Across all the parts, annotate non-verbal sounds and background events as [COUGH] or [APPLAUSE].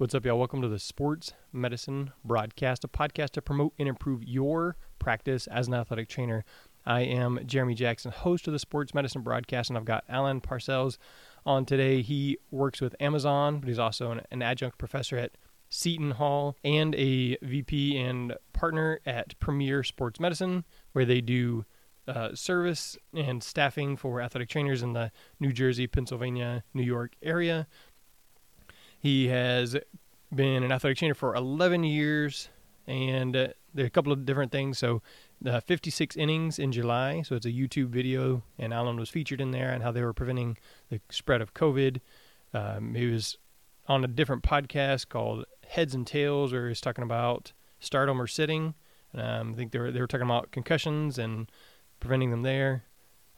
What's up, y'all? Welcome to the Sports Medicine Broadcast, a podcast to promote and improve your practice as an athletic trainer. I am Jeremy Jackson, host of the Sports Medicine Broadcast, and I've got Alan Parcells on today. He works with Amazon, but he's also an, an adjunct professor at Seton Hall and a VP and partner at Premier Sports Medicine, where they do uh, service and staffing for athletic trainers in the New Jersey, Pennsylvania, New York area. He has been an athletic trainer for 11 years, and uh, there are a couple of different things. So, the 56 innings in July. So, it's a YouTube video, and Alan was featured in there and how they were preventing the spread of COVID. Um, he was on a different podcast called Heads and Tails, where he's talking about stardom or sitting. Um, I think they were they were talking about concussions and preventing them there.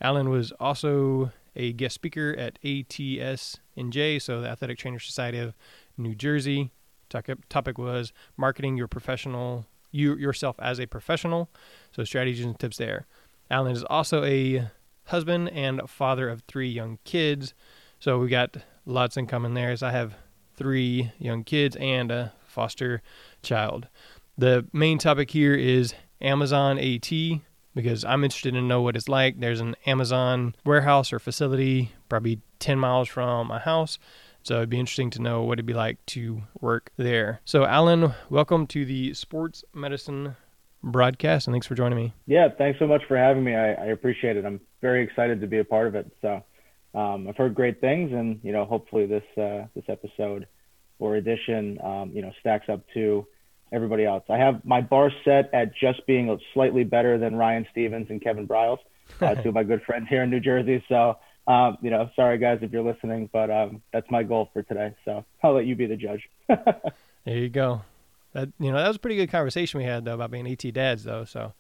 Alan was also a guest speaker at ATSNJ, so the Athletic Trainer Society of New Jersey. Topic was marketing your professional you yourself as a professional. So strategies and tips there. Alan is also a husband and father of three young kids. So we got lots in common there. As I have three young kids and a foster child. The main topic here is Amazon AT because I'm interested to know what it's like. There's an Amazon warehouse or facility probably 10 miles from my house. So it'd be interesting to know what it'd be like to work there. So, Alan, welcome to the Sports Medicine broadcast, and thanks for joining me. Yeah, thanks so much for having me. I, I appreciate it. I'm very excited to be a part of it. So, um, I've heard great things, and you know, hopefully this uh, this episode or edition, um, you know, stacks up to everybody else. I have my bar set at just being slightly better than Ryan Stevens and Kevin Briles, uh, [LAUGHS] two of my good friends here in New Jersey. So, um, you know, sorry guys if you're listening, but um, that's my goal for today. So I'll let you be the judge. [LAUGHS] there you go. That you know that was a pretty good conversation we had though about being AT dads though. So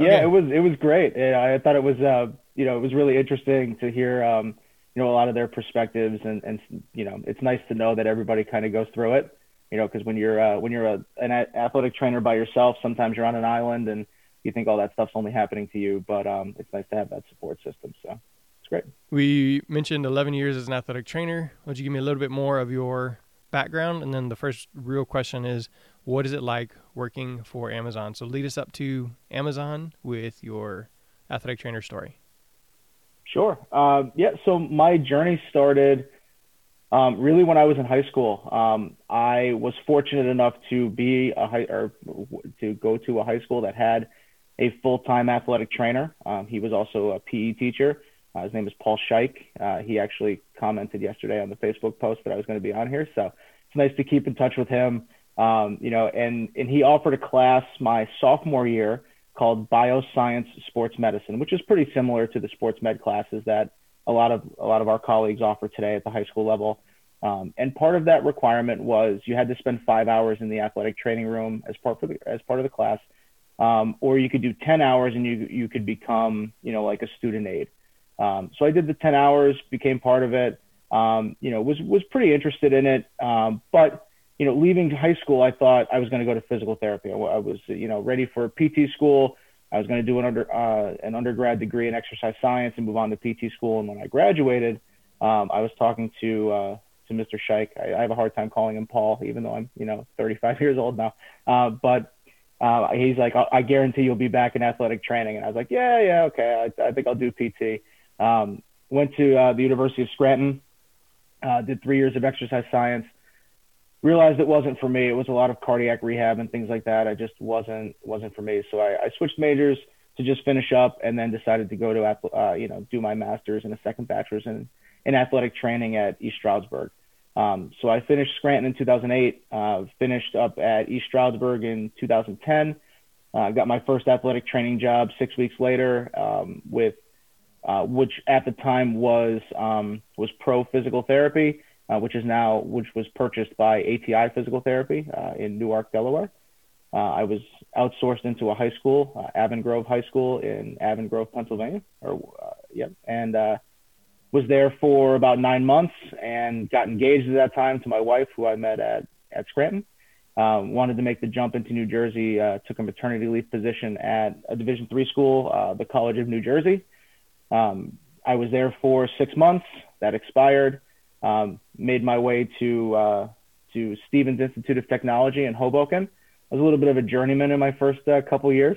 okay. yeah, it was it was great. I thought it was uh, you know it was really interesting to hear um, you know a lot of their perspectives and and you know it's nice to know that everybody kind of goes through it you know, because when you're uh, when you're a, an athletic trainer by yourself, sometimes you're on an island and you think all that stuff's only happening to you. But um, it's nice to have that support system. So it's great. We mentioned 11 years as an athletic trainer. Would you give me a little bit more of your background? And then the first real question is, what is it like working for Amazon? So lead us up to Amazon with your athletic trainer story. Sure. Uh, yeah. So my journey started um, really, when I was in high school, um, I was fortunate enough to be a high or to go to a high school that had a full-time athletic trainer. Um, he was also a PE teacher. Uh, his name is Paul Scheich. Uh, he actually commented yesterday on the Facebook post that I was going to be on here, so it's nice to keep in touch with him. Um, you know, and and he offered a class my sophomore year called Bioscience Sports Medicine, which is pretty similar to the sports med classes that a lot of a lot of our colleagues offer today at the high school level. Um, and part of that requirement was you had to spend five hours in the athletic training room as part the, as part of the class, um, or you could do 10 hours and you you could become you know like a student aide. Um, so I did the 10 hours, became part of it. Um, you know, was was pretty interested in it, um, but you know, leaving high school, I thought I was going to go to physical therapy. I was you know ready for PT school. I was going to do an under uh, an undergrad degree in exercise science and move on to PT school. And when I graduated, um, I was talking to uh, to Mr. Scheich. I, I have a hard time calling him Paul, even though I'm you know 35 [LAUGHS] years old now. Uh, but uh, he's like, I, I guarantee you'll be back in athletic training. And I was like, yeah, yeah, okay. I, I think I'll do PT. Um, went to uh, the University of Scranton, uh, did three years of exercise science realized it wasn't for me. It was a lot of cardiac rehab and things like that. I just wasn't wasn't for me. So I, I switched majors to just finish up, and then decided to go to uh, you know do my master's and a second bachelor's in in athletic training at East Stroudsburg. Um, so I finished Scranton in 2008. Uh, finished up at East Stroudsburg in 2010. Uh, got my first athletic training job six weeks later um, with uh, which at the time was um, was pro physical therapy uh, which is now which was purchased by ATI Physical Therapy uh, in Newark, Delaware. Uh, I was outsourced into a high school, uh, Avon Grove High School in Avon Grove, Pennsylvania. Or uh, and uh, was there for about nine months and got engaged at that time to my wife, who I met at at Scranton. Um, wanted to make the jump into New Jersey. took a maternity leave position at a Division three school, the College of New Jersey. Um, I was there for six months. That expired um, made my way to uh, to Stevens Institute of Technology in Hoboken. I was a little bit of a journeyman in my first uh, couple years.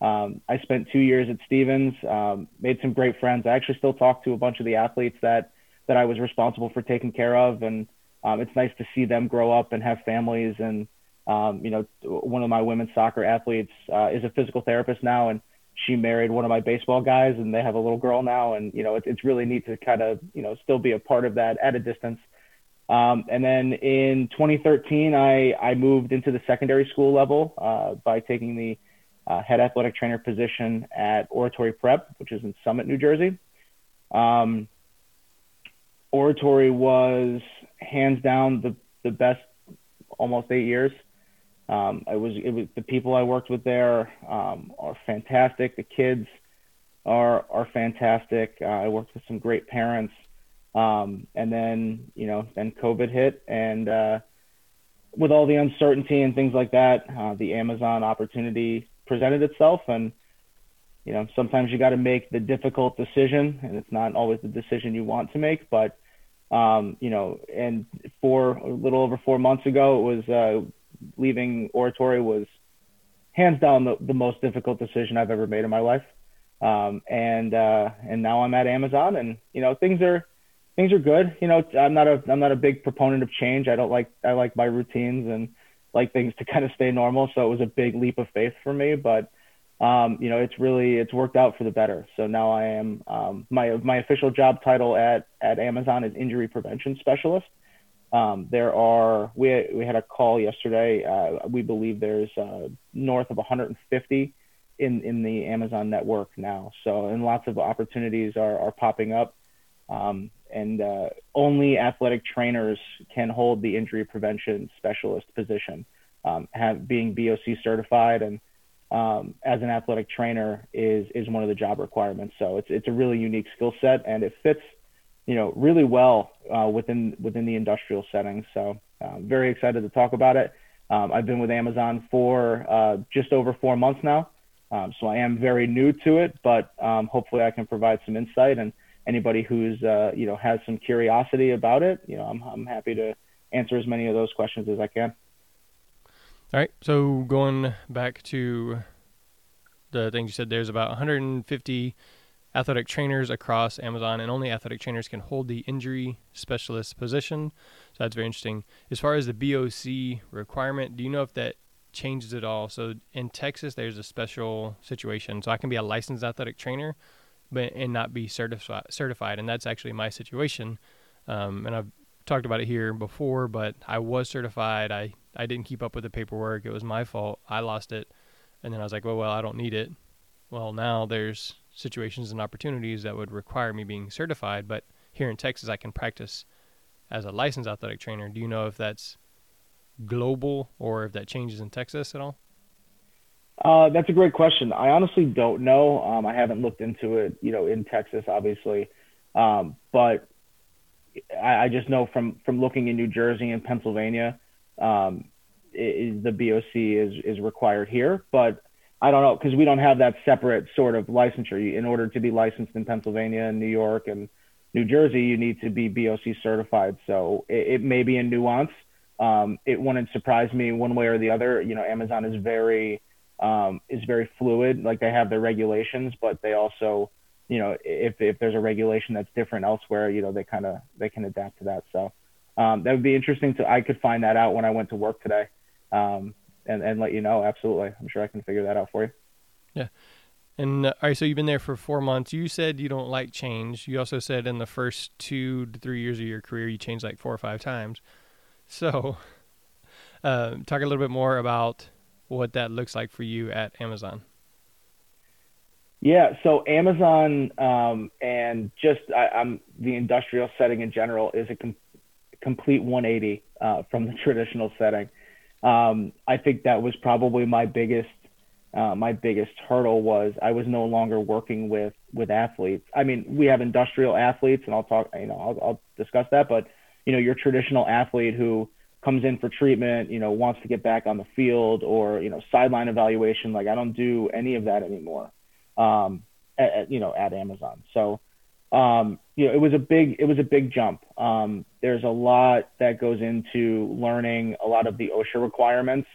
Um, I spent two years at Stevens, um, made some great friends. I actually still talk to a bunch of the athletes that that I was responsible for taking care of, and um, it's nice to see them grow up and have families. And um, you know, one of my women's soccer athletes uh, is a physical therapist now, and she married one of my baseball guys, and they have a little girl now. And you know, it's it's really neat to kind of you know still be a part of that at a distance. Um, and then in 2013, I I moved into the secondary school level uh, by taking the uh, head athletic trainer position at Oratory Prep, which is in Summit, New Jersey. Um, Oratory was hands down the, the best almost eight years. Um, I was, it was the people I worked with there um, are fantastic. The kids are are fantastic. Uh, I worked with some great parents, um, and then you know then COVID hit, and uh, with all the uncertainty and things like that, uh, the Amazon opportunity presented itself and you know sometimes you got to make the difficult decision and it's not always the decision you want to make but um, you know and for a little over four months ago it was uh, leaving oratory was hands down the, the most difficult decision i've ever made in my life um, and uh, and now i'm at amazon and you know things are things are good you know i'm not a i'm not a big proponent of change i don't like i like my routines and like things to kind of stay normal. So it was a big leap of faith for me, but um, you know, it's really it's worked out for the better. So now I am um, my my official job title at at Amazon is injury prevention specialist. Um, there are we we had a call yesterday. Uh, we believe there's uh, north of 150 in in the Amazon network now. So and lots of opportunities are are popping up. Um, and uh, only athletic trainers can hold the injury prevention specialist position. Um, have being BOC certified and um, as an athletic trainer is is one of the job requirements. So it's it's a really unique skill set and it fits, you know, really well uh, within within the industrial setting. So um, very excited to talk about it. Um, I've been with Amazon for uh, just over four months now, um, so I am very new to it, but um, hopefully I can provide some insight and anybody who's uh, you know has some curiosity about it, you know, I'm I'm happy to answer as many of those questions as I can. All right. So going back to the things you said, there's about 150 athletic trainers across Amazon, and only athletic trainers can hold the injury specialist position. So that's very interesting. As far as the BOC requirement, do you know if that changes at all? So in Texas, there's a special situation. So I can be a licensed athletic trainer, but and not be certified certified and that's actually my situation um, and I've talked about it here before but I was certified I I didn't keep up with the paperwork it was my fault I lost it and then I was like well well I don't need it well now there's situations and opportunities that would require me being certified but here in Texas I can practice as a licensed athletic trainer do you know if that's global or if that changes in Texas at all uh, that's a great question. I honestly don't know. Um, I haven't looked into it, you know, in Texas, obviously, um, but I, I, just know from from looking in New Jersey and Pennsylvania, um, it, the BOC is is required here, but I don't know because we don't have that separate sort of licensure. In order to be licensed in Pennsylvania and New York and New Jersey, you need to be BOC certified. So it, it may be a nuance. Um, it wouldn't surprise me one way or the other. You know, Amazon is very um, is very fluid. Like they have their regulations, but they also, you know, if if there's a regulation that's different elsewhere, you know, they kind of they can adapt to that. So um, that would be interesting to. I could find that out when I went to work today, um, and and let you know. Absolutely, I'm sure I can figure that out for you. Yeah. And uh, all right, so you've been there for four months. You said you don't like change. You also said in the first two to three years of your career, you changed like four or five times. So, [LAUGHS] uh, talk a little bit more about what that looks like for you at Amazon. Yeah, so Amazon um, and just I, am the industrial setting in general is a com- complete 180 uh, from the [LAUGHS] traditional setting. Um, I think that was probably my biggest uh, my biggest hurdle was I was no longer working with with athletes. I mean, we have industrial athletes, and I'll talk. You know, I'll, I'll discuss that. But you know, your traditional athlete who comes in for treatment, you know, wants to get back on the field or, you know, sideline evaluation. Like I don't do any of that anymore, um, at, at, you know, at Amazon. So, um, you know, it was a big, it was a big jump. Um, there's a lot that goes into learning a lot of the OSHA requirements,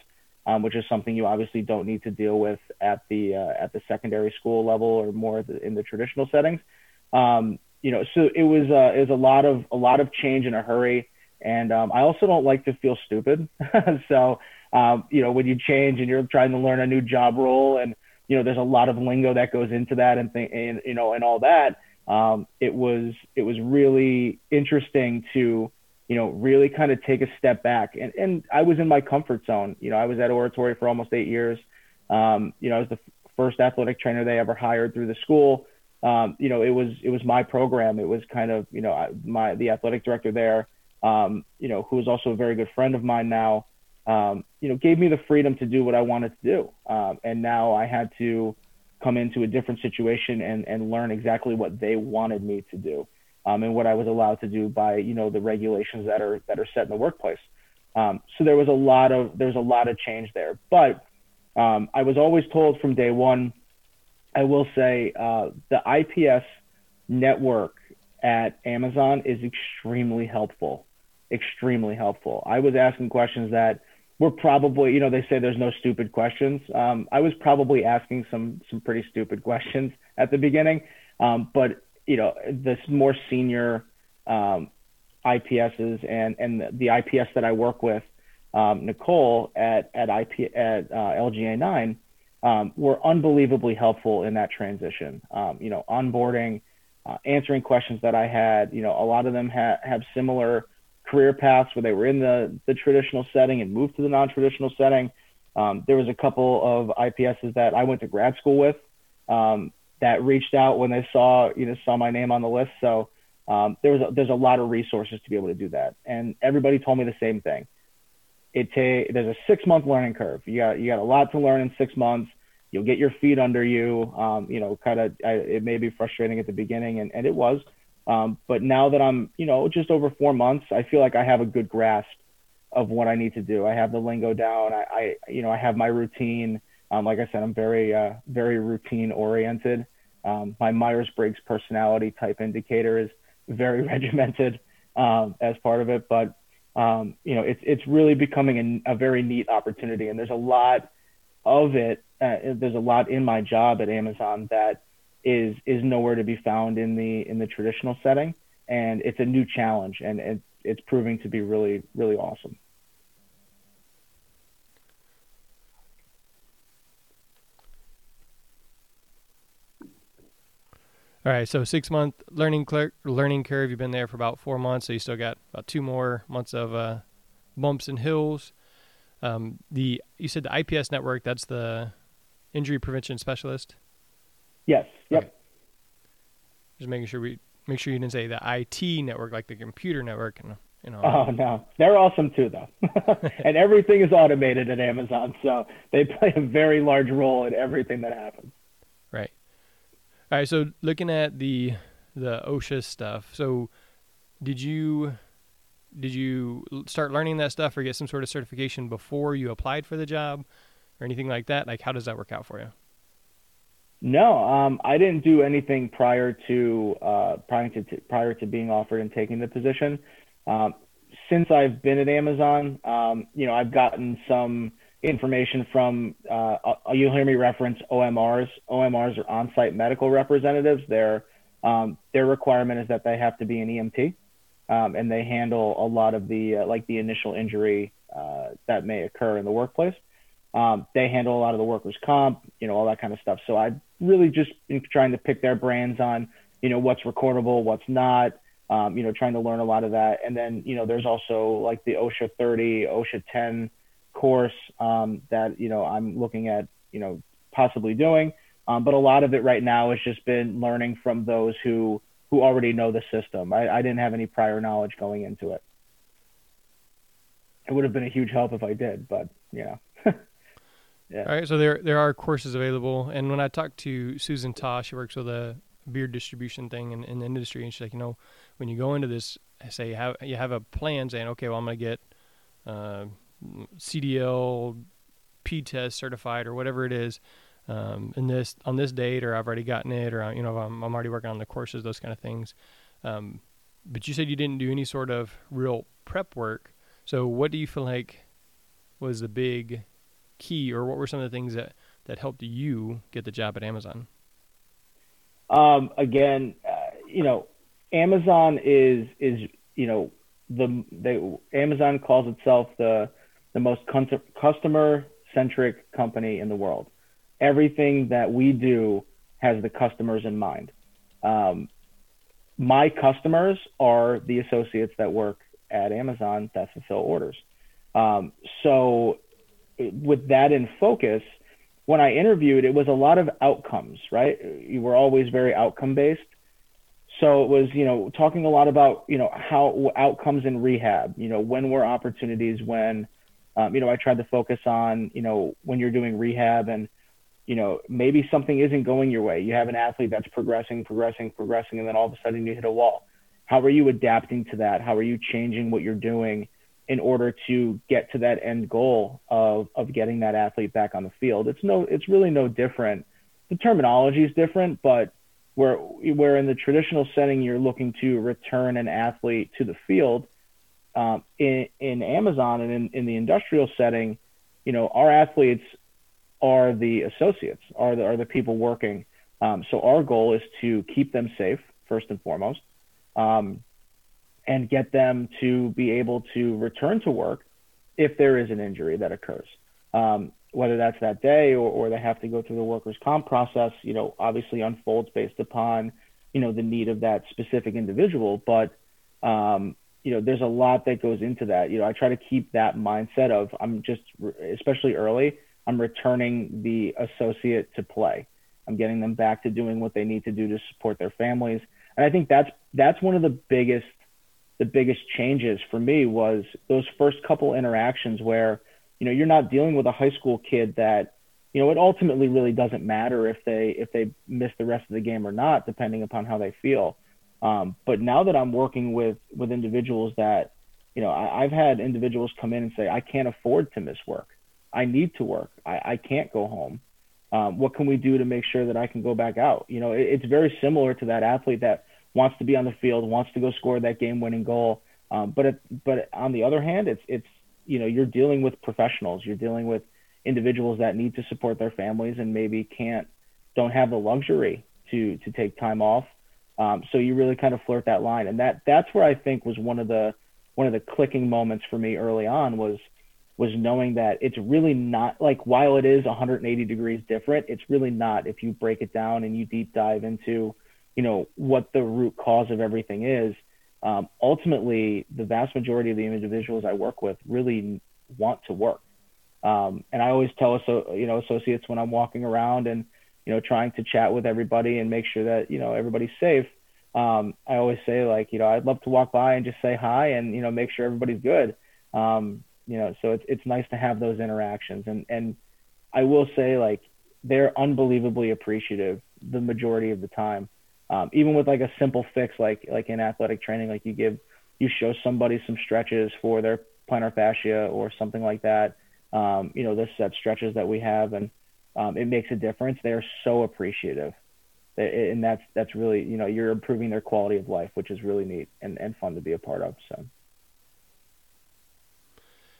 um, which is something you obviously don't need to deal with at the uh, at the secondary school level or more in the traditional settings. Um, you know, so it was uh, it was a lot of a lot of change in a hurry, and um, I also don't like to feel stupid. [LAUGHS] so um, you know, when you change and you're trying to learn a new job role, and you know, there's a lot of lingo that goes into that, and th- and you know, and all that. Um, it was it was really interesting to you know really kind of take a step back, and and I was in my comfort zone. You know, I was at Oratory for almost eight years. Um, you know, I was the first athletic trainer they ever hired through the school. Um, you know, it was it was my program. It was kind of you know my the athletic director there. Um, you know, who is also a very good friend of mine now um, you know, gave me the freedom to do what I wanted to do. Um, and now I had to come into a different situation and, and learn exactly what they wanted me to do um, and what I was allowed to do by, you know, the regulations that are, that are set in the workplace. Um, so there was a lot of, there was a lot of change there, but um, I was always told from day one, I will say uh, the IPS network at Amazon is extremely helpful, extremely helpful. I was asking questions that we're probably, you know, they say there's no stupid questions. Um, I was probably asking some some pretty stupid questions at the beginning, um, but you know, this more senior um, IPSs and and the IPS that I work with, um, Nicole at at IP at uh, LGA nine, um, were unbelievably helpful in that transition. Um, you know, onboarding, uh, answering questions that I had. You know, a lot of them ha- have similar career paths where they were in the, the traditional setting and moved to the non-traditional setting. Um, there was a couple of IPSs that I went to grad school with um, that reached out when they saw you know saw my name on the list. So um, there was a, there's a lot of resources to be able to do that, and everybody told me the same thing. It ta- there's a six month learning curve. You got you got a lot to learn in six months. You'll get your feet under you. Um, you know, kind of it may be frustrating at the beginning, and, and it was. Um, but now that I'm, you know, just over four months, I feel like I have a good grasp of what I need to do. I have the lingo down. I, I you know, I have my routine. Um, like I said, I'm very, uh, very routine oriented. Um, my Myers Briggs personality type indicator is very [LAUGHS] regimented um, as part of it. But um, you know, it's it's really becoming a, a, very neat opportunity, and there's a lot of it. Uh, there's a lot in my job at Amazon that is is nowhere to be found in the in the traditional setting, and it's a new challenge, and it, it's proving to be really really awesome. All right, so six month learning cl- learning curve. You've been there for about four months, so you still got about two more months of uh, bumps and hills. Um, the you said the IPS network. That's the injury prevention specialist. Yes. Yep. Okay. Just making sure we make sure you didn't say the IT network, like the computer network, and you know. Oh no, they're awesome too, though. [LAUGHS] and everything is automated at Amazon, so they play a very large role in everything that happens. Right. All right. So looking at the the OSHA stuff, so did you did you start learning that stuff or get some sort of certification before you applied for the job or anything like that? Like, how does that work out for you? No, um, I didn't do anything prior to uh, prior to prior to being offered and taking the position. Um, since I've been at Amazon, um, you know, I've gotten some information from. Uh, uh you'll hear me reference OMRs. OMRs are on-site medical representatives. Their um, their requirement is that they have to be an EMT, um, and they handle a lot of the uh, like the initial injury uh, that may occur in the workplace. Um, they handle a lot of the workers' comp, you know, all that kind of stuff. So I really just trying to pick their brains on, you know, what's recordable, what's not, um, you know, trying to learn a lot of that. And then, you know, there's also like the OSHA 30, OSHA 10 course um, that, you know, I'm looking at, you know, possibly doing. Um, but a lot of it right now has just been learning from those who who already know the system. I, I didn't have any prior knowledge going into it. It would have been a huge help if I did, but you know. Yeah. All right. So there there are courses available, and when I talked to Susan Tosh, she works with a beer distribution thing in, in the industry, and she's like, you know, when you go into this, I say you have you have a plan saying, okay, well I'm gonna get uh, CDL P test certified or whatever it is. um, in this on this date, or I've already gotten it, or you know, I'm, I'm already working on the courses, those kind of things. Um, but you said you didn't do any sort of real prep work. So what do you feel like was the big key, or what were some of the things that that helped you get the job at Amazon? Um, again, uh, you know, Amazon is is you know the they, Amazon calls itself the the most customer centric company in the world. Everything that we do has the customers in mind. Um, my customers are the associates that work at Amazon that fulfill orders. Um, so, with that in focus, when I interviewed, it was a lot of outcomes, right? You were always very outcome based. So it was, you know, talking a lot about, you know, how outcomes in rehab, you know, when were opportunities when, um, you know, I tried to focus on, you know, when you're doing rehab and, you know, maybe something isn't going your way. You have an athlete that's progressing, progressing, progressing, and then all of a sudden you hit a wall. How are you adapting to that? How are you changing what you're doing in order to get to that end goal of, of getting that athlete back on the field? It's no, it's really no different. The terminology is different, but where, where in the traditional setting you're looking to return an athlete to the field, um, in, in Amazon and in, in the industrial setting, you know, our athletes are the associates, are the, are the people working. Um, so our goal is to keep them safe first and foremost, um, and get them to be able to return to work if there is an injury that occurs. Um, whether that's that day or, or they have to go through the workers' comp process, you know, obviously unfolds based upon, you know, the need of that specific individual. But, um, you know, there's a lot that goes into that. You know, I try to keep that mindset of I'm just, especially early, I'm returning the associate to play. I'm getting them back to doing what they need to do to support their families. And I think that's that's one of the biggest the biggest changes for me was those first couple interactions where, you know, you're not dealing with a high school kid that, you know, it ultimately really doesn't matter if they if they miss the rest of the game or not, depending upon how they feel. Um, but now that I'm working with with individuals that, you know, I, I've had individuals come in and say, I can't afford to miss work. I need to work. I, I can't go home. Um, what can we do to make sure that I can go back out? You know, it, it's very similar to that athlete that wants to be on the field, wants to go score that game-winning goal. Um, but it, but on the other hand, it's it's you know you're dealing with professionals. You're dealing with individuals that need to support their families and maybe can't don't have the luxury to to take time off. Um, so you really kind of flirt that line, and that that's where I think was one of the one of the clicking moments for me early on was was knowing that it's really not like while it is 180 degrees different, it's really not if you break it down and you deep dive into, you know, what the root cause of everything is. Um, ultimately, the vast majority of the individuals I work with really want to work. Um, and I always tell you know associates when I'm walking around and you know trying to chat with everybody and make sure that you know everybody's safe. Um, I always say like you know I'd love to walk by and just say hi and you know make sure everybody's good. Um, you know, so it's it's nice to have those interactions. And and I will say like they're unbelievably appreciative the majority of the time. Um, even with like a simple fix like like in athletic training, like you give you show somebody some stretches for their plantar fascia or something like that. Um, you know, this set stretches that we have and um, it makes a difference. They're so appreciative. And that's that's really you know you're improving their quality of life, which is really neat and, and fun to be a part of. So.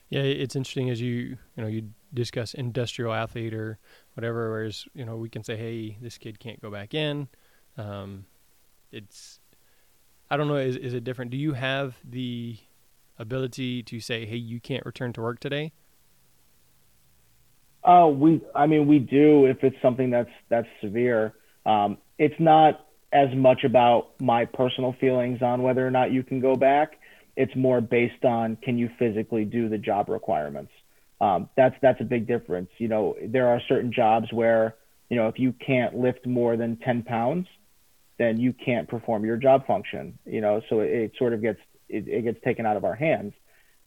Yeah, it's interesting as you you know you discuss industrial athlete or whatever. Whereas you know we can say, hey, this kid can't go back in. Um, it's I don't know. Is is it different? Do you have the ability to say, hey, you can't return to work today? Uh, we. I mean, we do if it's something that's that's severe. Um, it's not as much about my personal feelings on whether or not you can go back it's more based on can you physically do the job requirements. Um, that's that's a big difference. You know, there are certain jobs where you know if you can't lift more than 10 pounds, then you can't perform your job function. You know, so it, it sort of gets it, it, gets taken out of our hands.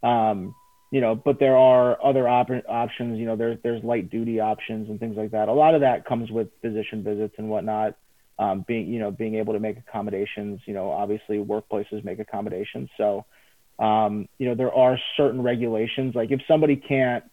Um, you know, but there are other op- options. You know, there's there's light duty options and things like that. A lot of that comes with physician visits and whatnot. Um, being you know being able to make accommodations. You know, obviously workplaces make accommodations. So um, you know, there are certain regulations. Like if somebody can't,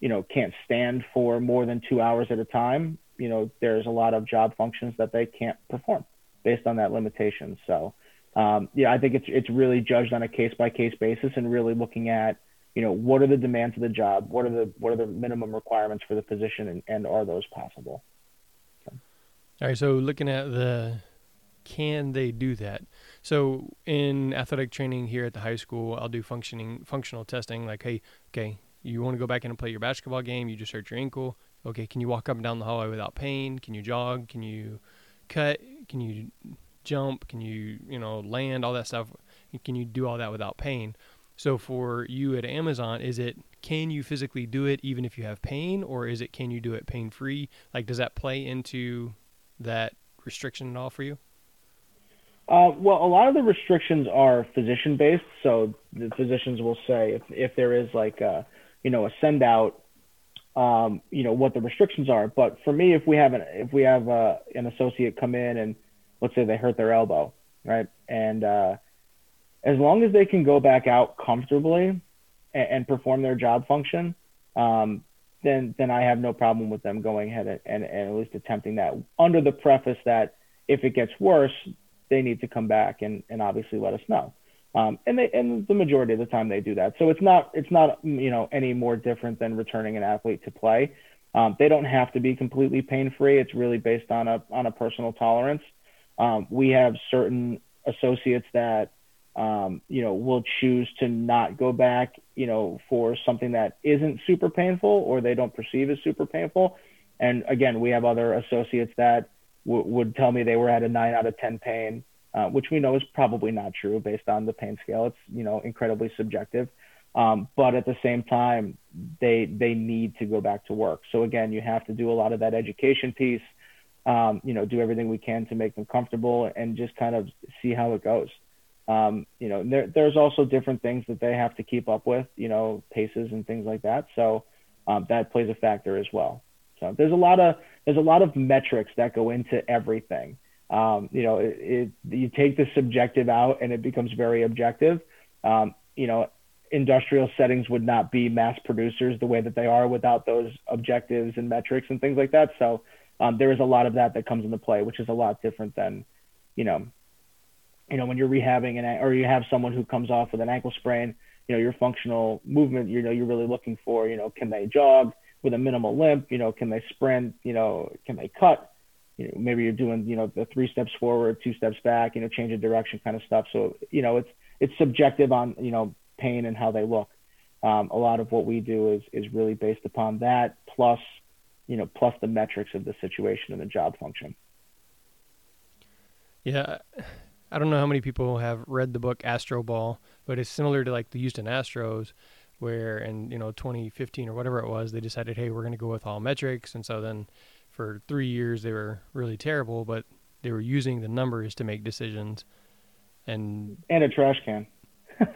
you know, can't stand for more than two hours at a time, you know, there's a lot of job functions that they can't perform based on that limitation. So, um, yeah, I think it's it's really judged on a case by case basis and really looking at, you know, what are the demands of the job, what are the what are the minimum requirements for the position, and, and are those possible? All right. So looking at the can they do that? So in athletic training here at the high school, I'll do functioning functional testing. Like, hey, okay, you want to go back in and play your basketball game? You just hurt your ankle. Okay, can you walk up and down the hallway without pain? Can you jog? Can you cut? Can you jump? Can you you know land? All that stuff. Can you do all that without pain? So for you at Amazon, is it can you physically do it even if you have pain, or is it can you do it pain free? Like, does that play into that restriction at all for you? Uh, well, a lot of the restrictions are physician based. So the physicians will say if, if there is like a, you know, a send out, um, you know, what the restrictions are. But for me, if we have an, if we have uh, an associate come in and let's say they hurt their elbow, right? And uh, as long as they can go back out comfortably and, and perform their job function, um, then then I have no problem with them going ahead and, and, and at least attempting that under the preface that if it gets worse, they need to come back and, and obviously let us know. Um, and they and the majority of the time they do that. So it's not it's not you know any more different than returning an athlete to play. Um, they don't have to be completely pain free. It's really based on a on a personal tolerance. Um, we have certain associates that um, you know will choose to not go back you know for something that isn't super painful or they don't perceive as super painful. And again, we have other associates that w- would tell me they were at a nine out of 10 pain, uh, which we know is probably not true based on the pain scale. It's, you know, incredibly subjective. Um, but at the same time, they, they need to go back to work. So again, you have to do a lot of that education piece, um, you know, do everything we can to make them comfortable and just kind of see how it goes. Um, you know, there, there's also different things that they have to keep up with, you know, paces and things like that. So um, that plays a factor as well. So there's a lot of there's a lot of metrics that go into everything. Um, you know, it, it, you take the subjective out and it becomes very objective. Um, you know, industrial settings would not be mass producers the way that they are without those objectives and metrics and things like that. So um, there is a lot of that that comes into play, which is a lot different than, you know, you know when you're rehabbing an or you have someone who comes off with an ankle sprain. You know, your functional movement. You know, you're really looking for. You know, can they jog? with a minimal limp, you know, can they sprint, you know, can they cut? You know, maybe you're doing, you know, the three steps forward, two steps back, you know, change of direction kind of stuff. So, you know, it's it's subjective on, you know, pain and how they look. Um, a lot of what we do is is really based upon that plus, you know, plus the metrics of the situation and the job function. Yeah, I don't know how many people have read the book Astroball, but it's similar to like the Houston Astros where in you know 2015 or whatever it was they decided hey we're going to go with all metrics and so then for three years they were really terrible but they were using the numbers to make decisions. And and a trash can. [LAUGHS]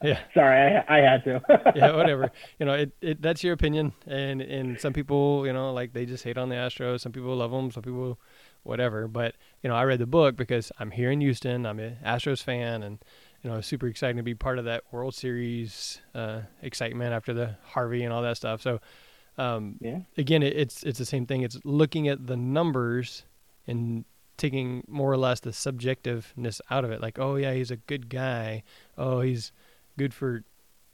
Yeah. Sorry i, I had to. [LAUGHS] Yeah whatever. [LAUGHS] You know it, it that's your opinion. And and some people you know like they just hate on the astros. Some people love them some people whatever. But you know i read the book because i'm here in houston. I'm an astros fan and you know, super exciting to be part of that World Series uh, excitement after the Harvey and all that stuff. So, um, yeah. again, it, it's it's the same thing. It's looking at the numbers and taking more or less the subjectiveness out of it. Like, oh yeah, he's a good guy. Oh, he's good for,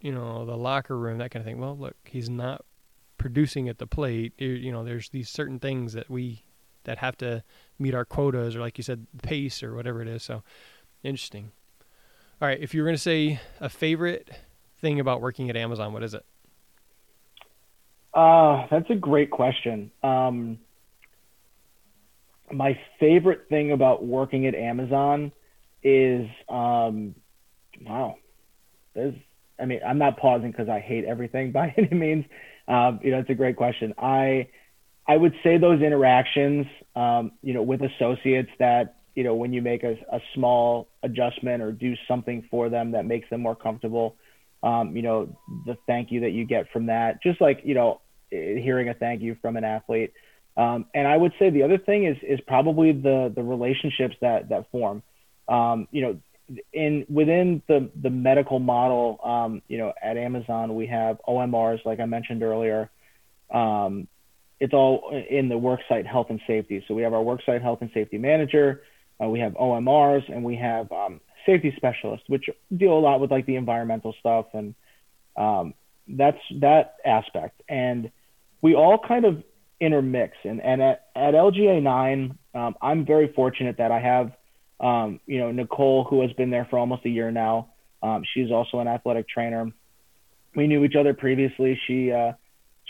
you know, the locker room, that kind of thing. Well, look, he's not producing at the plate. You know, there's these certain things that we that have to meet our quotas, or like you said, pace or whatever it is. So, interesting. All right, if you were going to say a favorite thing about working at Amazon, what is it? Uh, that's a great question. Um, my favorite thing about working at Amazon is, um, wow, there's, I mean, I'm not pausing because I hate everything [LAUGHS] by any means. Um, you know, it's a great question. I, I would say those interactions, um, you know, with associates that you know, when you make a, a small adjustment or do something for them that makes them more comfortable, um, you know, the thank you that you get from that, just like, you know, hearing a thank you from an athlete. Um, and I would say the other thing is, is probably the, the relationships that, that form, um, you know, in within the, the medical model, um, you know, at Amazon, we have OMRs, like I mentioned earlier, um, it's all in the worksite health and safety. So we have our worksite health and safety manager, uh, we have OMRs, and we have um, safety specialists, which deal a lot with like the environmental stuff and um, that's that aspect. And we all kind of intermix. And, and at, at LGA 9, um, I'm very fortunate that I have, um, you know, Nicole, who has been there for almost a year now. Um, she's also an athletic trainer. We knew each other previously. She, uh,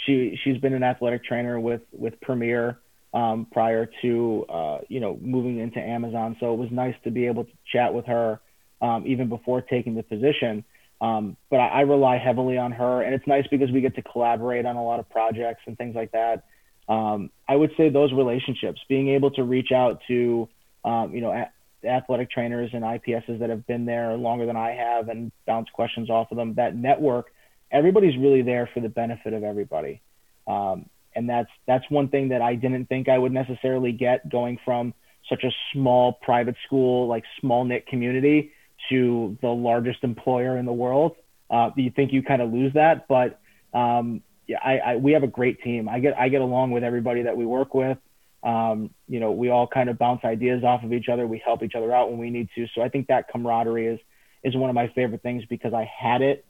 she, she's been an athletic trainer with, with Premier um, prior to, uh, you know, moving into Amazon. So it was nice to be able to chat with her um, even before taking the position. Um, but I, I, rely heavily on her, and it's nice because we get to collaborate on a lot of projects and things like that. Um, I would say those relationships, being able to reach out to, um, you know, a- athletic trainers and IPSs that have been there longer than I have and bounce questions off of them. That network, everybody's really there for the benefit of everybody, um, and that's that's one thing that I didn't think I would necessarily get going from such a small private school, like small knit community to the largest employer in the world. Uh, you think you kind of lose that, but um, yeah, I, I, we have a great team. I get I get along with everybody that we work with. Um, you know, we all kind of bounce ideas off of each other. We help each other out when we need to. So I think that camaraderie is is one of my favorite things because I had it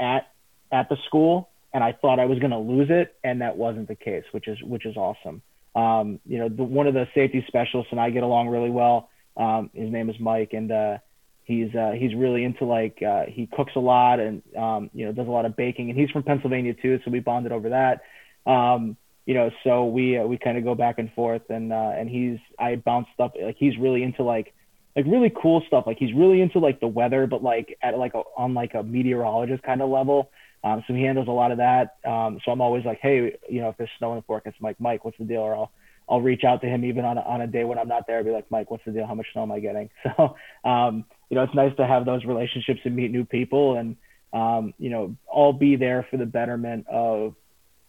at at the school and I thought I was going to lose it, and that wasn't the case, which is which is awesome. Um, you know, the, one of the safety specialists and I get along really well. Um, his name is Mike, and uh, he's uh, he's really into like uh, he cooks a lot and um, you know does a lot of baking and he's from Pennsylvania too so we bonded over that um, you know so we uh, we kind of go back and forth and uh, and he's I bounce stuff like he's really into like like really cool stuff like he's really into like the weather but like at like a, on like a meteorologist kind of level um, so he handles a lot of that um, so I'm always like hey you know if there's snow in the forecast I'm Mike what's the deal or I'll I'll reach out to him even on a, on a day when I'm not there. I'll be like, Mike, what's the deal? How much snow am I getting? [LAUGHS] So, um, you know, it's nice to have those relationships and meet new people and, um, you know, all be there for the betterment of,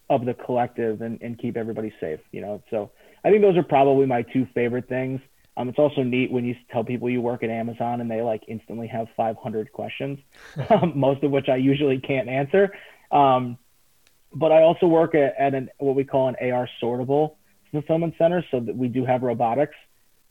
of the collective and, and keep everybody safe, you know? So I think those are probably my two favorite things. Um, it's also neat when you tell people you work at Amazon and they like instantly have 500 questions, [LAUGHS] um, most of which I usually can't answer. Um, but I also work at, at an, what we call an AR sortable fulfillment center, so that we do have robotics.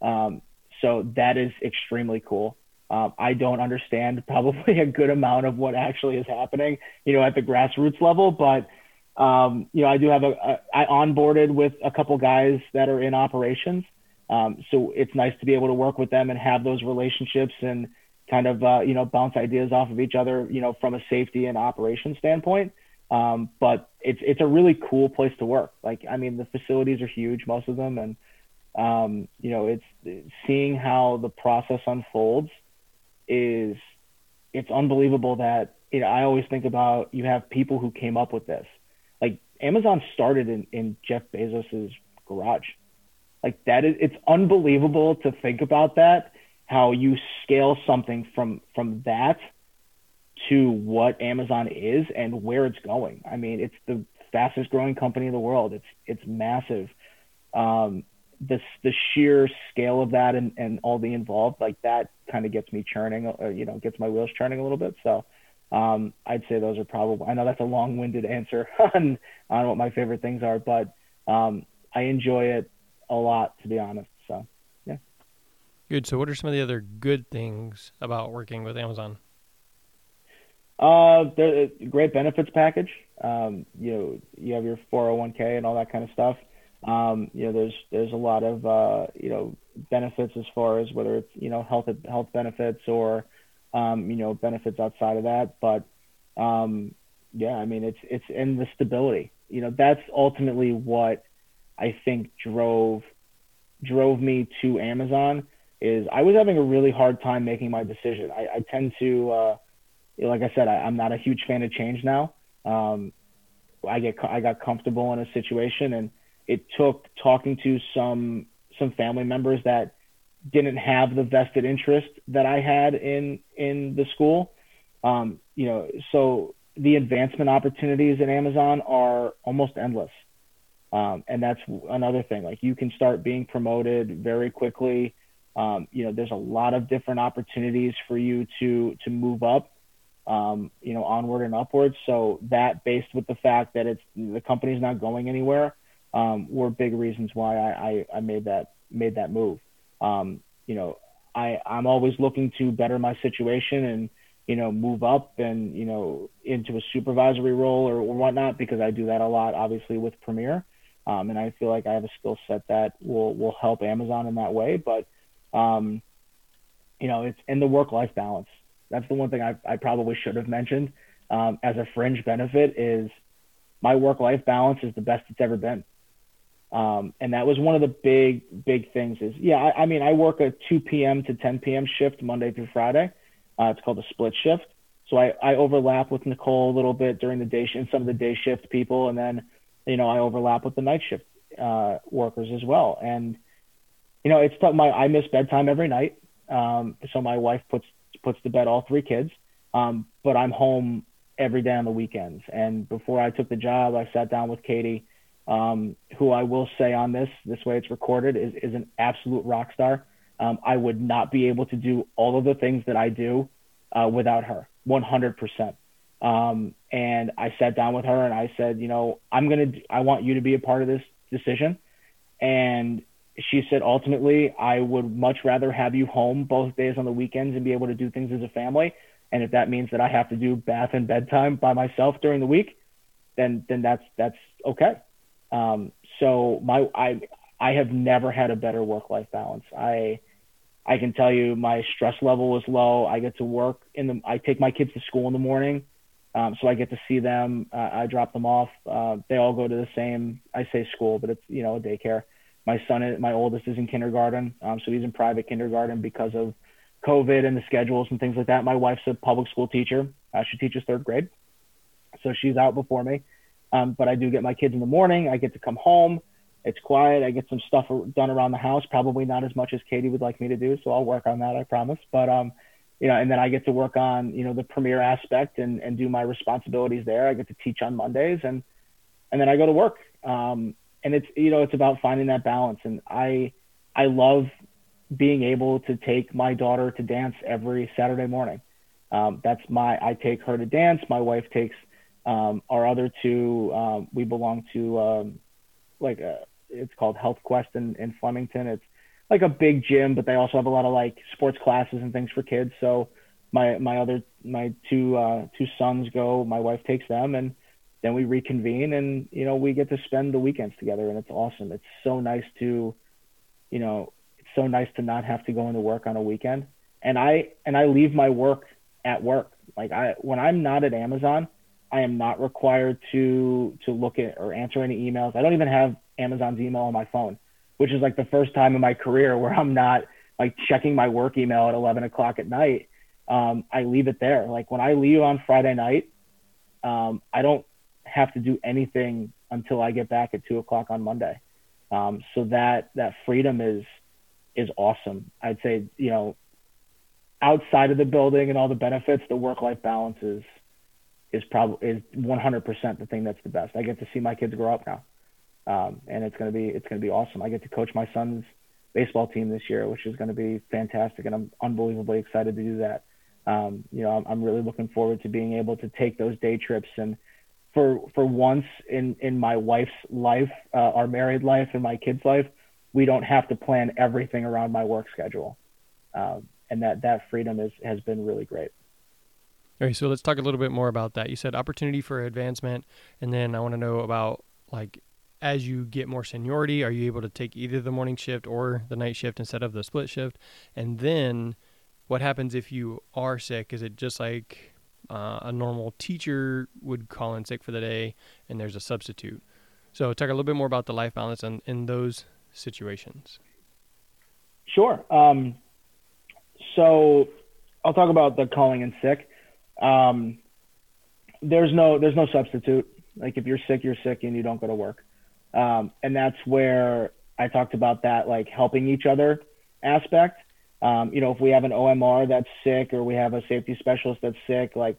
Um, so that is extremely cool. Um, I don't understand [LAUGHS] probably a good amount of what actually is happening, you know, at the grassroots level, but um, you know, I do have a, a I onboarded with a couple guys that are in operations. Um, so it's nice to be able to work with them and have those relationships and kind of uh, you know bounce ideas off of each other, you know, from a safety and operation standpoint. Um, but it's it's a really cool place to work. Like I mean, the facilities are huge, most of them, and um, you know, it's seeing how the process unfolds is it's unbelievable that you know I always think about you have people who came up with this. Like Amazon started in, in Jeff Bezos's garage. Like that is it's unbelievable to think about that how you scale something from from that to what Amazon is and where it's going. I mean, it's the fastest growing company in the world. It's it's massive. Um, the the sheer scale of that and, and all the involved like that kind of gets me churning. Uh, you know, gets my wheels churning a little bit. So um, I'd say those are probably. I know that's a long-winded answer [LAUGHS] on on what my favorite things are, but um, I enjoy it a lot to be honest. So yeah. Good. So what are some of the other good things about working with Amazon? Uh, the great benefits package. Um, you know, you have your 401k and all that kind of stuff. Um, you know, there's there's a lot of uh, you know benefits as far as whether it's you know health health benefits or um, you know benefits outside of that. But um, yeah, I mean it's it's in the stability. You know, that's ultimately what I think drove drove me to Amazon. Is I was having a really hard time making my decision. I, I tend to uh, like I said, I, am not a huge fan of change now. Um, I get I got comfortable in a situation, and it took talking to some some family members that didn't have the vested interest that I had in in the school. Um, you know, so the advancement opportunities at Amazon are almost endless. Um, and that's another thing. Like you can start being promoted very quickly. Um, you know, there's a lot of different opportunities for you to to move up um, you know, onward and upwards. So that based with the fact that it's the company's not going anywhere, um, were big reasons why I, I, I made that made that move. Um, you know, I I'm always looking to better my situation and you know move up and you know into a supervisory role or, or whatnot because I do that a lot, obviously with Premier. Um, and I feel like I have a skill set that will will help Amazon in that way. But um, you know, it's in the work life balance. That's the one thing I, I probably should have mentioned um, as a fringe benefit is my work life balance is the best it's ever been. Um, and that was one of the big, big things is, yeah, I, I, mean, I work a 2 p.m. to 10 p.m. shift Monday through Friday. Uh, it's called a split shift. So I, I overlap with Nicole a little bit during the day, and some of the day shift people. And then, you know, I overlap with the night shift uh, workers as well. And, you know, it's tough. My, I miss bedtime every night. Um, so my wife puts, puts to bed all three kids. Um, but I'm home every day on the weekends. And before I took the job, I sat down with Katie um, who I will say on this, this way it's recorded, is, is an absolute rock star. Um, I would not be able to do all of the things that I do uh, without her, 100%. Um, and I sat down with her and I said, you know, I'm going to, I want you to be a part of this decision. And she said, ultimately, I would much rather have you home both days on the weekends and be able to do things as a family. And if that means that I have to do bath and bedtime by myself during the week, then, then that's, that's okay. Um, so my I I have never had a better work life balance. I I can tell you my stress level is low. I get to work in the I take my kids to school in the morning. Um, so I get to see them. Uh, I drop them off. Uh, they all go to the same. I say school, but it's you know a daycare. My son, my oldest, is in kindergarten, um, so he's in private kindergarten because of COVID and the schedules and things like that. My wife's a public school teacher. Uh, she teaches third grade, so she's out before me. Um, but I do get my kids in the morning. I get to come home. It's quiet. I get some stuff done around the house. Probably not as much as Katie would like me to do. So I'll work on that. I promise. But um, you know, and then I get to work on you know the premier aspect and and do my responsibilities there. I get to teach on Mondays and and then I go to work. Um, and it's you know it's about finding that balance. And I I love being able to take my daughter to dance every Saturday morning. Um, that's my I take her to dance. My wife takes um, our other two, um, we belong to um, like a, it's called Health Quest in, in Flemington. It's like a big gym, but they also have a lot of like sports classes and things for kids. So my my other my two uh, two sons go. My wife takes them, and then we reconvene, and you know we get to spend the weekends together, and it's awesome. It's so nice to, you know, it's so nice to not have to go into work on a weekend. And I and I leave my work at work. Like I when I'm not at Amazon, I am not required to to look at or answer any emails. I don't even have Amazon's email on my phone, which is like the first time in my career [LAUGHS] where I'm not like checking my work email at 11 o'clock at night. Um, I leave it there. Like when I leave on Friday night, um, I don't have to do anything until I get back at two o'clock on Monday. Um, so that that freedom is is awesome. I'd say you know outside of the building and all the benefits, the work life balance is is probably is 100% the thing that's the best. I get to see my kids grow up now, um, and it's gonna be it's gonna be awesome. I get to coach my son's baseball team this year, which is gonna be fantastic, and I'm unbelievably excited to do that. Um, you know, I'm, I'm really looking forward to being able to take those day trips and for for once in in my wife's life, uh, our married life, and my kids' life, we don't have to plan everything around my work schedule, um, and that that freedom is has been really great. Right, so let's talk a little bit more about that. You said opportunity for advancement, and then I want to know about like as you get more seniority, are you able to take either the morning shift or the night shift instead of the split shift? And then what happens if you are sick? Is it just like uh, a normal teacher would call in sick for the day and there's a substitute? So talk a little bit more about the life balance in, in those situations. Sure. Um, so I'll talk about the calling in sick um, there's no there's no substitute. Like if you're sick, you're sick, and you don't go to work. Um, and that's where I talked about that like helping each other aspect. Um, you know, if we have an OMR that's sick or we have a safety specialist that's sick, like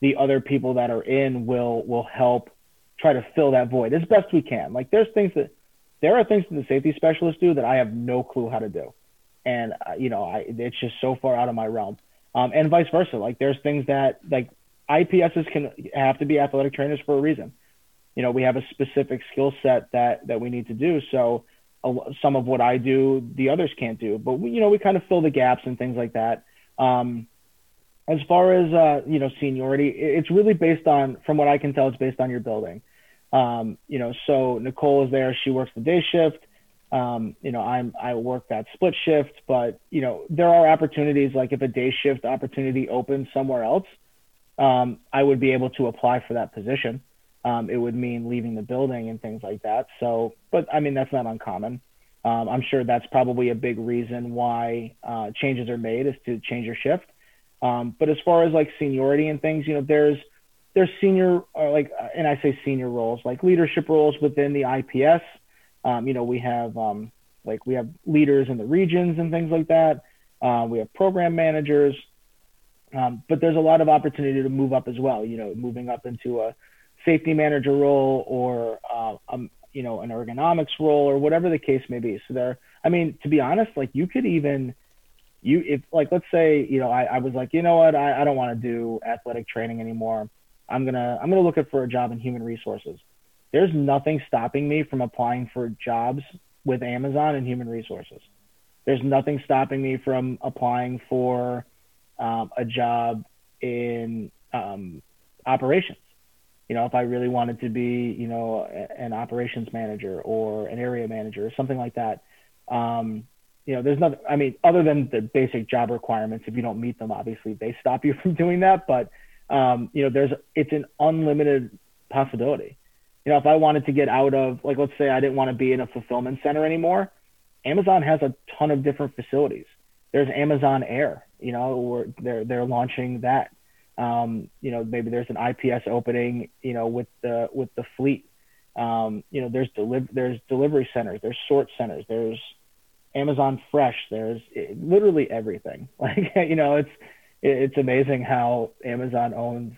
the other people that are in will will help try to fill that void as best we can. Like there's things that there are things that the safety specialists do that I have no clue how to do, and uh, you know, I it's just so far out of my realm um, and vice versa. Like there's things that like IPSs can have to be athletic trainers for a reason. you know, we have a specific skill set that that we need to do. So some of what I do, the others can't do. But we, you know, we kind of fill the gaps and things like that. Um, as far as uh, you know, seniority, it's really based on, from what I can tell, it's based on your building. Um, you know, so Nicole is there; she works the day shift. Um, you know, I'm I work that split shift, but you know, there are opportunities like if a day shift opportunity opens somewhere else, um, I would be able to apply for that position. Um, it would mean leaving the building and things like that. So, but I mean, that's not uncommon. Um, I'm sure that's probably a big reason why uh, changes are made is to change your shift. Um, but as far as like seniority and things, you know, there's there's senior uh, like, and I say senior roles like leadership roles within the IPS. Um, you know, we have um, like we have leaders in the regions and things like that. Uh, we have program managers, um, but there's a lot of opportunity to move up as well. You know, moving up into a safety manager role or uh, um, you know an ergonomics role or whatever the case may be. So there, I mean, to be honest, like you could even you if like let's say you know I, I was like you know what I, I don't want to do athletic training anymore. I'm gonna I'm gonna look up for a job in human resources. There's nothing stopping me from applying for jobs with Amazon and human resources. There's nothing stopping me from applying for um, a job in um, operations. You know, if I really wanted to be, you know, an operations manager or an area manager or something like that, um, you know, there's nothing. I mean, other than the basic job requirements, if you don't meet them, obviously they stop you [LAUGHS] from doing that. But um, you know, there's it's an unlimited possibility. You know, if I wanted to get out of, like, let's say I didn't want to be in a fulfillment center anymore, Amazon has a ton of different facilities. There's Amazon Air, you know, where they're they're launching that. Um, you know, maybe there's an IPS opening, you know, with the with the fleet. Um, you know, there's deliver there's delivery centers, there's sort centers, there's Amazon Fresh. There's it, literally everything. [LAUGHS] Like you know, it's it's amazing how Amazon owns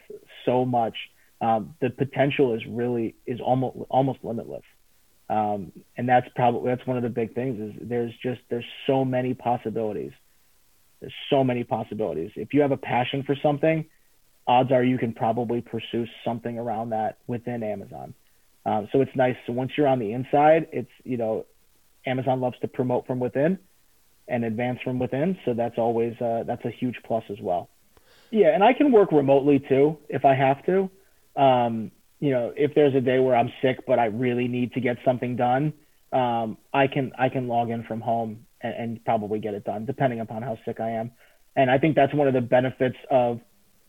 so much. Um, the potential is really is almost almost limitless. Um, and that's probably that's one of the big things is there's just there's so many possibilities. There's so many possibilities. If you have a passion for something, odds are you can probably pursue something around that within Amazon. Um, so it's nice. So once you're on the inside, it's you know Amazon loves to promote from within and advance from within. So that's always uh, that's a huge plus as well. Yeah, and I can work remotely too if I have to. Um, you know, if there's a day where I'm sick but I really need to get something done, um, I can I can log in from home and, and probably get it done, depending upon how sick I am. And I think that's one of the benefits of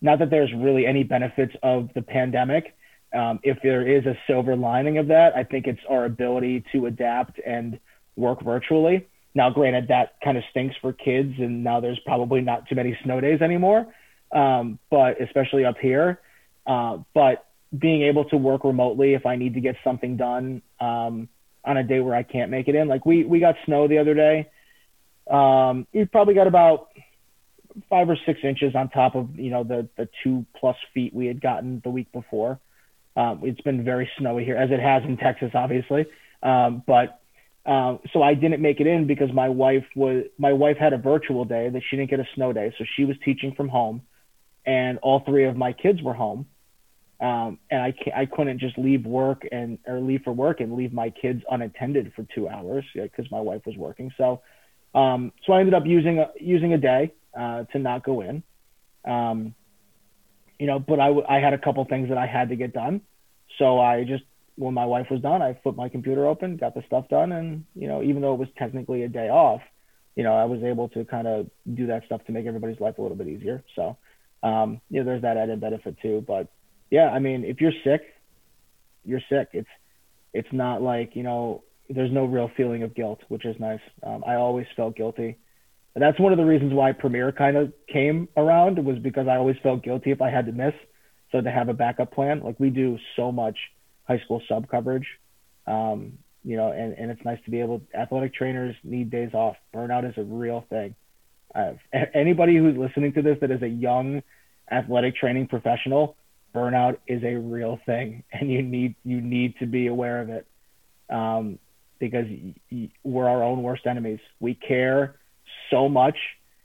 not that there's really any benefits of the pandemic. Um, if there is a silver lining of that, I think it's our ability to adapt and work virtually. Now, granted, that kind of stinks for kids, and now there's probably not too many snow days anymore, um, but especially up here. Uh, but being able to work remotely if I need to get something done um, on a day where I can't make it in, like we we got snow the other day. Um, we probably got about five or six inches on top of you know the the two plus feet we had gotten the week before. Um, it's been very snowy here, as it has in Texas, obviously. Um, but um, so I didn't make it in because my wife was my wife had a virtual day that she didn't get a snow day, so she was teaching from home, and all three of my kids were home, um, and I I couldn't just leave work and or leave for work and leave my kids unattended for two hours because my wife was working. So, um, so I ended up using a, using a day uh, to not go in, um, you know. But I I had a couple things that I had to get done, so I just when my wife was done, I flipped my computer open, got the stuff done, and you know, even though it was technically a day off, you know, I was able to kind of do that stuff to make everybody's life a little bit easier. So, um, you know, there's that added benefit too. But yeah, I mean, if you're sick, you're sick. It's it's not like you know, there's no real feeling of guilt, which is nice. Um, I always felt guilty. And that's one of the reasons why Premier kind of came around was because I always felt guilty if I had to miss. So to have a backup plan, like we do so much high school sub coverage. Um, you know, and, and it's nice to be able. Athletic trainers need days off. Burnout is a real thing. Uh, anybody who's listening to this that is a young athletic training professional, burnout is a real thing, [LAUGHS] and you need you need to be aware of it, um, because we're our own worst enemies. We care so much,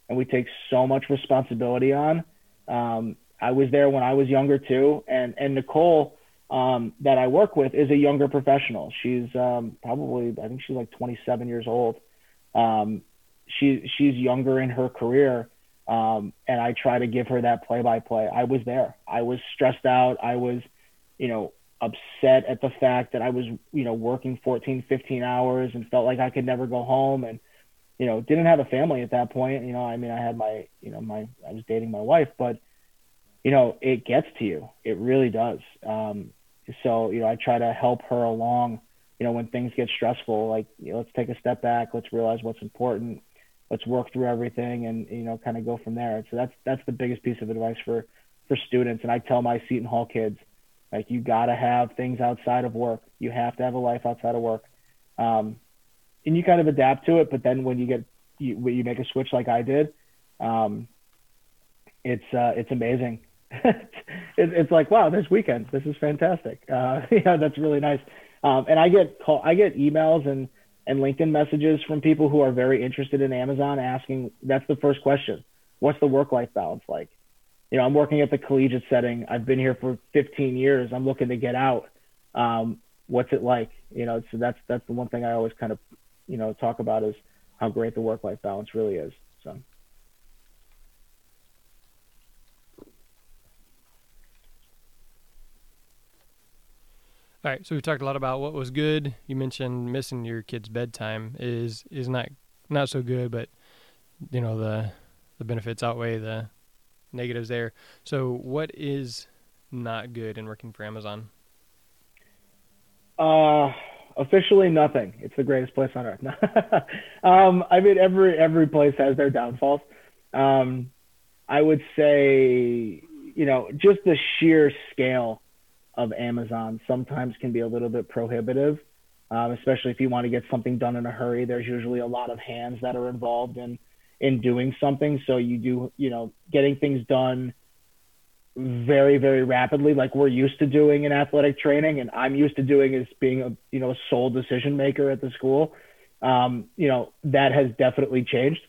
and we take so much responsibility on. Um, I was there when I was younger too, and and Nicole um, that I work with is a younger professional. She's um, probably, I think she's like 27 years old. Um, she she's younger in her career, um, and I try to give her that play-by-play. I was there. I was stressed out. I was, you know, upset at the fact that I was, you know, working 14, 15 hours and felt like I could never go home and, you know, didn't have a family at that point. You know, I mean, I had my, you know, my, I was dating my wife, but, you know, it gets to you. It really does. Um, so, you know, I try to help her along, you know, when things get stressful, like, you know, let's take a step back. Let's realize what's important. Let's work through everything and, you know, kind of go from there. So that's, that's the biggest piece of advice for, for students. And I tell my Seton Hall kids, like you got to have things outside of work. You have to have a life outside of work. Um, and you kind of adapt to it, but then when you get, you, you make a switch like I did, um, it's, uh, it's amazing [LAUGHS] it, it's like, wow, this weekend, this is fantastic. Uh, [LAUGHS] yeah, that's really nice. Um, and I get call, I get emails and and LinkedIn messages from people who are very interested in Amazon, asking. That's the first question. What's the work-life balance like? You know, I'm working at the collegiate setting. I've been here for 15 years. I'm looking to get out. Um, what's it like? You know, so that's that's the one thing I always kind of, you know, talk about is how great the work-life balance really is. So. All right, so we talked a lot about what was good. You mentioned missing your kid's bedtime is is not not so good, but you know the the benefits outweigh the negatives there. So, what is not good in working for Amazon? Uh, officially nothing. It's the greatest place on earth. [LAUGHS] um, I mean, every every place has their downfalls. Um, I would say, you know, just the sheer scale of Amazon sometimes can be a little bit prohibitive, um, especially if you want to get something done in a hurry. There's usually a lot of hands that are involved in in doing something, so you do you know getting things done very very rapidly like we're used to doing in athletic training and i'm used to doing is being a you know a sole decision maker at the school. Um, you know that has definitely changed.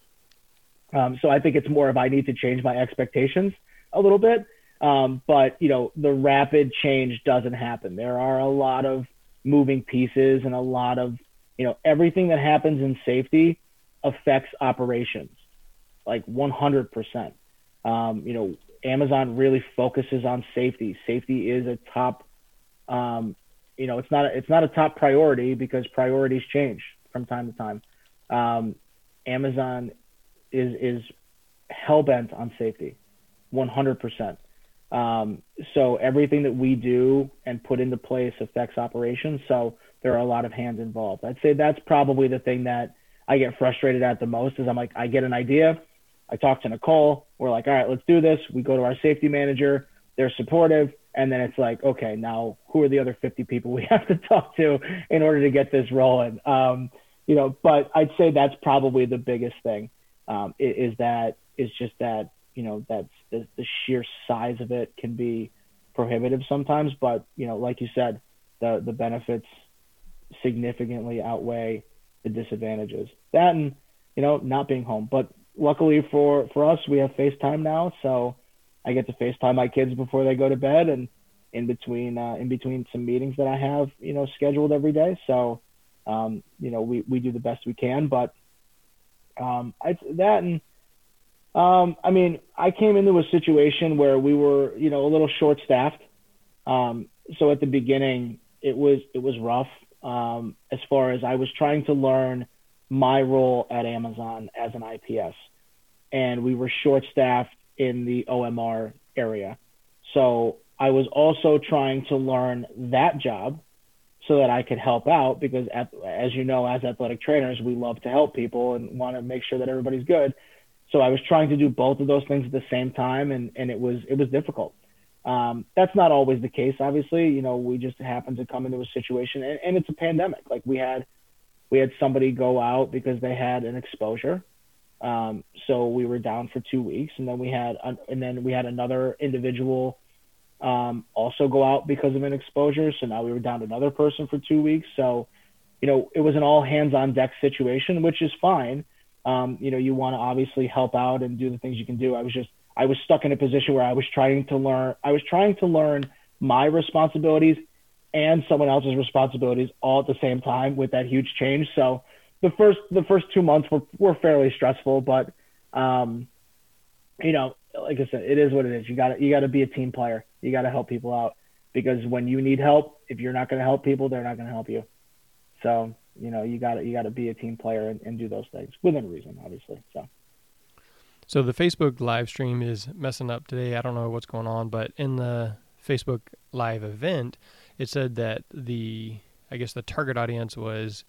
Um, so i think it's more of i need to change my expectations a little bit um, but you know, the rapid change doesn't happen. There are a lot of moving pieces and a lot of you know everything that happens in safety affects operations, like 100%. Um, you know, Amazon really focuses on safety. Safety is a top. Um, you know, it's not a, it's not a top priority because priorities change from time to time. Um, Amazon is is hell bent on safety, 100%. Um, so everything that we do and put into place affects operations. So there are a lot of hands involved. I'd say that's probably the thing that I get frustrated at the most is I'm like, I get an idea. I talk to Nicole. We're like, all right, let's do this. We go to our safety manager. They're supportive. And then it's like, okay, now who are the other 50 people we [LAUGHS] have to talk to in order to get this rolling? Um, you know, but I'd say that's probably the biggest thing um, is, that is just that you know that's the, the sheer size of it can be prohibitive sometimes but you know like you said the the benefits significantly outweigh the disadvantages. That and you know not being home. But luckily for for us we have facetime now so i get to facetime my kids before they go to bed and in between uh, in between some meetings that i have you know scheduled every day. So um, you know we we do the best we can but um, I, that and um, I mean, I came into a situation where we were, you know, a little short staffed. Um, so at the beginning, it was it was rough um, as far as I was trying to learn my role at Amazon as an IPS, and we were short staffed in the OMR area. So I was also trying to learn that job so that I could help out because, as you know, as athletic trainers, we love to help people and want to make sure that everybody's good. So I was trying to do both of those things at the same time, and and it was it was difficult. Um, that's not always the case, obviously. You know, we just happened to come into a situation, and, and it's a pandemic. Like we had we had somebody go out because they had an exposure. Um, so we were down for two weeks, and then we had and then we had another individual um, also go out because of an exposure. So now we were down to another person for two weeks. So, you know, it was an all hands on deck situation, which is fine um, you know, you want to obviously help out and do the things you can do. I was just, I was stuck in a position where I was trying to learn, I was trying to learn my responsibilities and someone else's responsibilities all at the same time with that huge change. So the first the first two months were were fairly stressful, but um, you know, like I said, it is what it is. You got to you got to be a team player. You got to help people out because when you need help, if you're not going to help people, they're not going to help you. So you know, you got you got to be a team player and, and do those things within reason, obviously. So. So the Facebook live stream is messing up today. I don't know what's going on, but in the Facebook live event, it said that the I guess the target audience was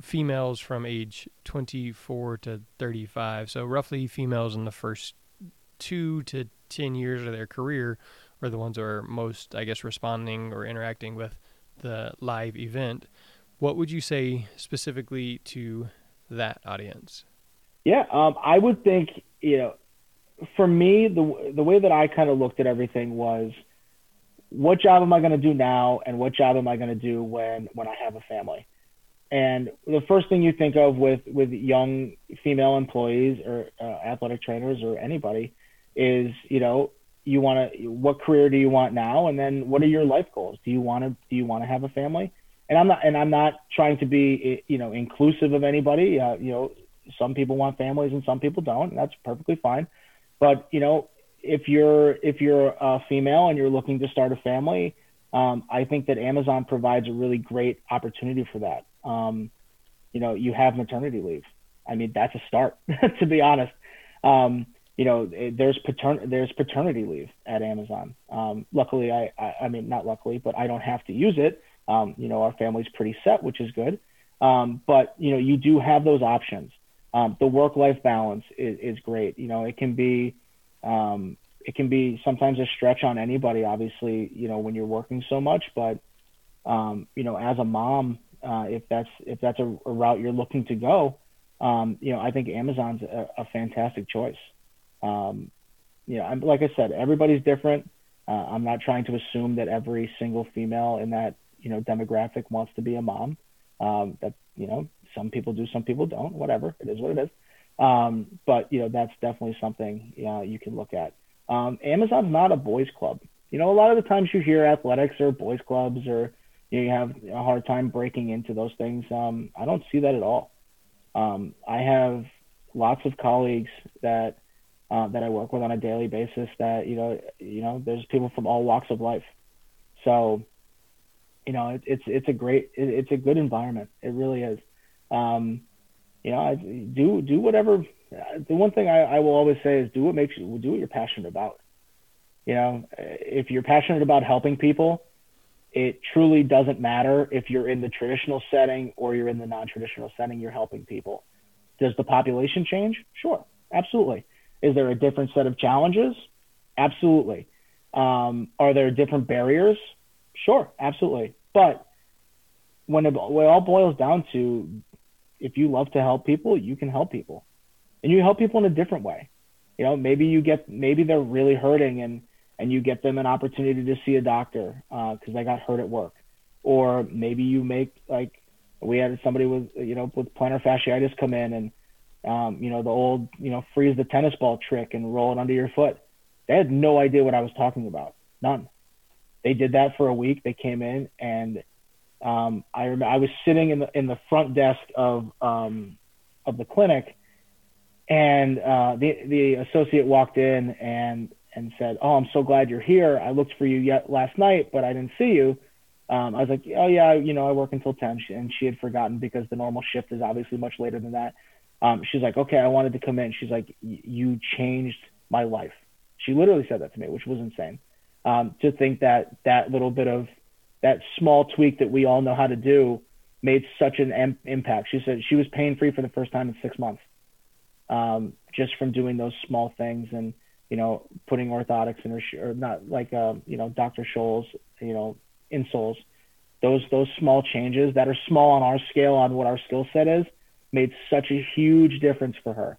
females from age 24 to 35. So roughly females in the first 2 to 10 years of their career are the ones that are most I guess responding or interacting with the live event. What would you say specifically to that audience? Yeah, um, I would think you know, for me, the the way that I kind of looked at everything was, what job am I going to do now, and what job am I going to do when when I have a family? And the first thing you think of with with young female employees or uh, athletic trainers or anybody is, you know, you want to what career do you want now, and then what are your life goals? Do you want to do you want to have a family? And I'm not and I'm not trying to be you know inclusive of anybody. Uh, you know, some people want families and some people don't, and that's perfectly fine. But you know, if you're if you're a female and you're looking to start a family, um, I think that Amazon provides a really great opportunity for that. Um, you know, you have maternity leave. I mean, that's a start, [LAUGHS] to be honest. Um, you know, there's patern- there's paternity leave at Amazon. Um, luckily, I, I, I mean, not luckily, but I don't have to use it. Um, you know, our family's pretty set, which is good. Um, but you know, you do have those options. Um, the work-life balance is, is great. You know, it can be um, it can be sometimes a stretch on anybody. Obviously, you know, when you're working so much, but um, you know, as a mom, uh, if that's if that's a, a, route you're looking to go, um, you know, I think Amazon's a, a fantastic choice. Um, you know, I'm, like I said, everybody's different. Uh, I'm not trying to assume that every single female in that you know demographic wants to be a mom. Um, that you know, some people do, some people don't. Whatever, it is what it is. Um, but you know, that's definitely something you can look at. Um, Amazon's not a boys' club. You know, a lot of the times you hear athletics or boys' clubs, or you, know, you have a hard time breaking into those things. Um, I don't see that at all. Um, I have lots of colleagues that uh, that I work with on a daily basis. That you know, you know, there's people from all walks of life. So, you know, it, it's it's a great, it, it's a good environment. It really is um, you know, do do whatever. The one thing I, I will always say is do what makes you do what you're passionate about. You know, if you're passionate about helping people, it truly doesn't matter if you're in the traditional setting or you're in the non-traditional setting. You're helping people. Does the population change? Sure, absolutely. Is there a different set of challenges? Absolutely. Um, are there different barriers? Sure, absolutely. But when it, when it all boils down to if you love to help people, you can help people, and you help people in a different way. You know, maybe you get maybe they're really hurting and and you get them an opportunity to see a doctor because uh, they got hurt at work, or maybe you make like we had somebody with you know with plantar fasciitis come in and um, you know the old you know freeze the tennis ball trick and roll it under your foot. They had no idea what I was talking about, none. They did that for a week. They came in and um, I remember I was sitting in the in the front desk of um, of the clinic, and uh, the the associate walked in and and said, "Oh, I'm so glad you're here. I looked for you yet last night, but I didn't see you." Um, I was like, "Oh yeah, you know, I work until 10," and she had forgotten because the normal shift is obviously much later than that. Um, she's like, "Okay, I wanted to come in." She's like, "You changed my life." She literally said that to me, which was insane. Um, to think that that little bit of that small tweak that we all know how to do made such an impact. She said she was pain free for the first time in six months, um, just from doing those small things and you know putting orthotics in her sh- or not like um, you know Dr. Scholl's you know insoles. Those those small changes that are small on our scale on what our skill set is made such a huge difference for her.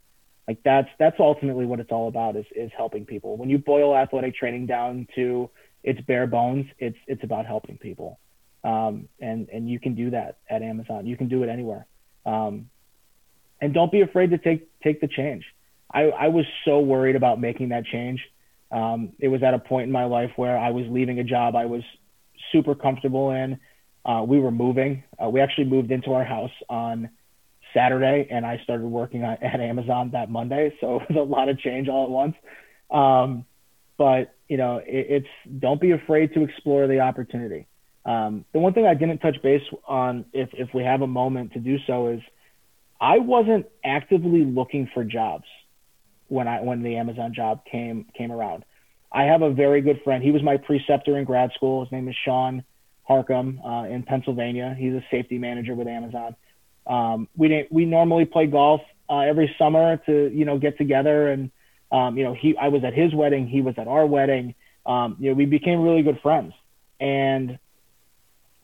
Like that's that's ultimately what it's all about is is helping people. When you boil athletic training down to it's bare bones. It's it's about helping people, um, and and you can do that at Amazon. You can do it anywhere, um, and don't be afraid to take take the change. I I was so worried about making that change Um, it was at a point in my life where I was leaving a job I was super comfortable in. Uh, we were moving. Uh, we actually moved into our house on Saturday, and I started working at Amazon that Monday. [LAUGHS] So it was a lot of change all at once. Um, but you know, it, it's don't be afraid to explore the opportunity. Um, the one thing I didn't touch base on, if if we have a moment to do so, is I wasn't actively looking for jobs when I when the Amazon job came came around. I have a very good friend. He was my preceptor in grad school. His name is Sean Harcum uh, in Pennsylvania. He's a safety manager with Amazon. Um, we didn't. We normally play golf uh, every summer to you know get together and um, you know he. I was at his wedding. He was at our wedding. Um, you know we became really good friends and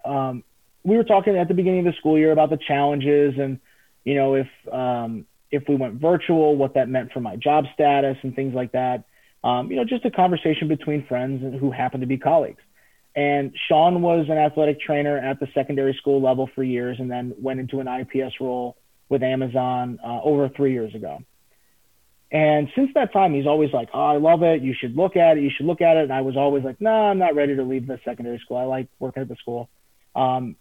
um, we were talking at the beginning of the school year about the challenges and you know if um, if we went virtual, what that meant for my job status and things like that. Um, you know, just a conversation between friends who happen to be colleagues. And Sean was an athletic trainer at the secondary school level for years and then went into an IPS role with Amazon uh, over three years ago. And since that time, he's always like, Oh, I love it. You should look at it. You should look at it. And I was always like, No, nah, I'm not ready to leave the secondary school. I like working at the school. Um,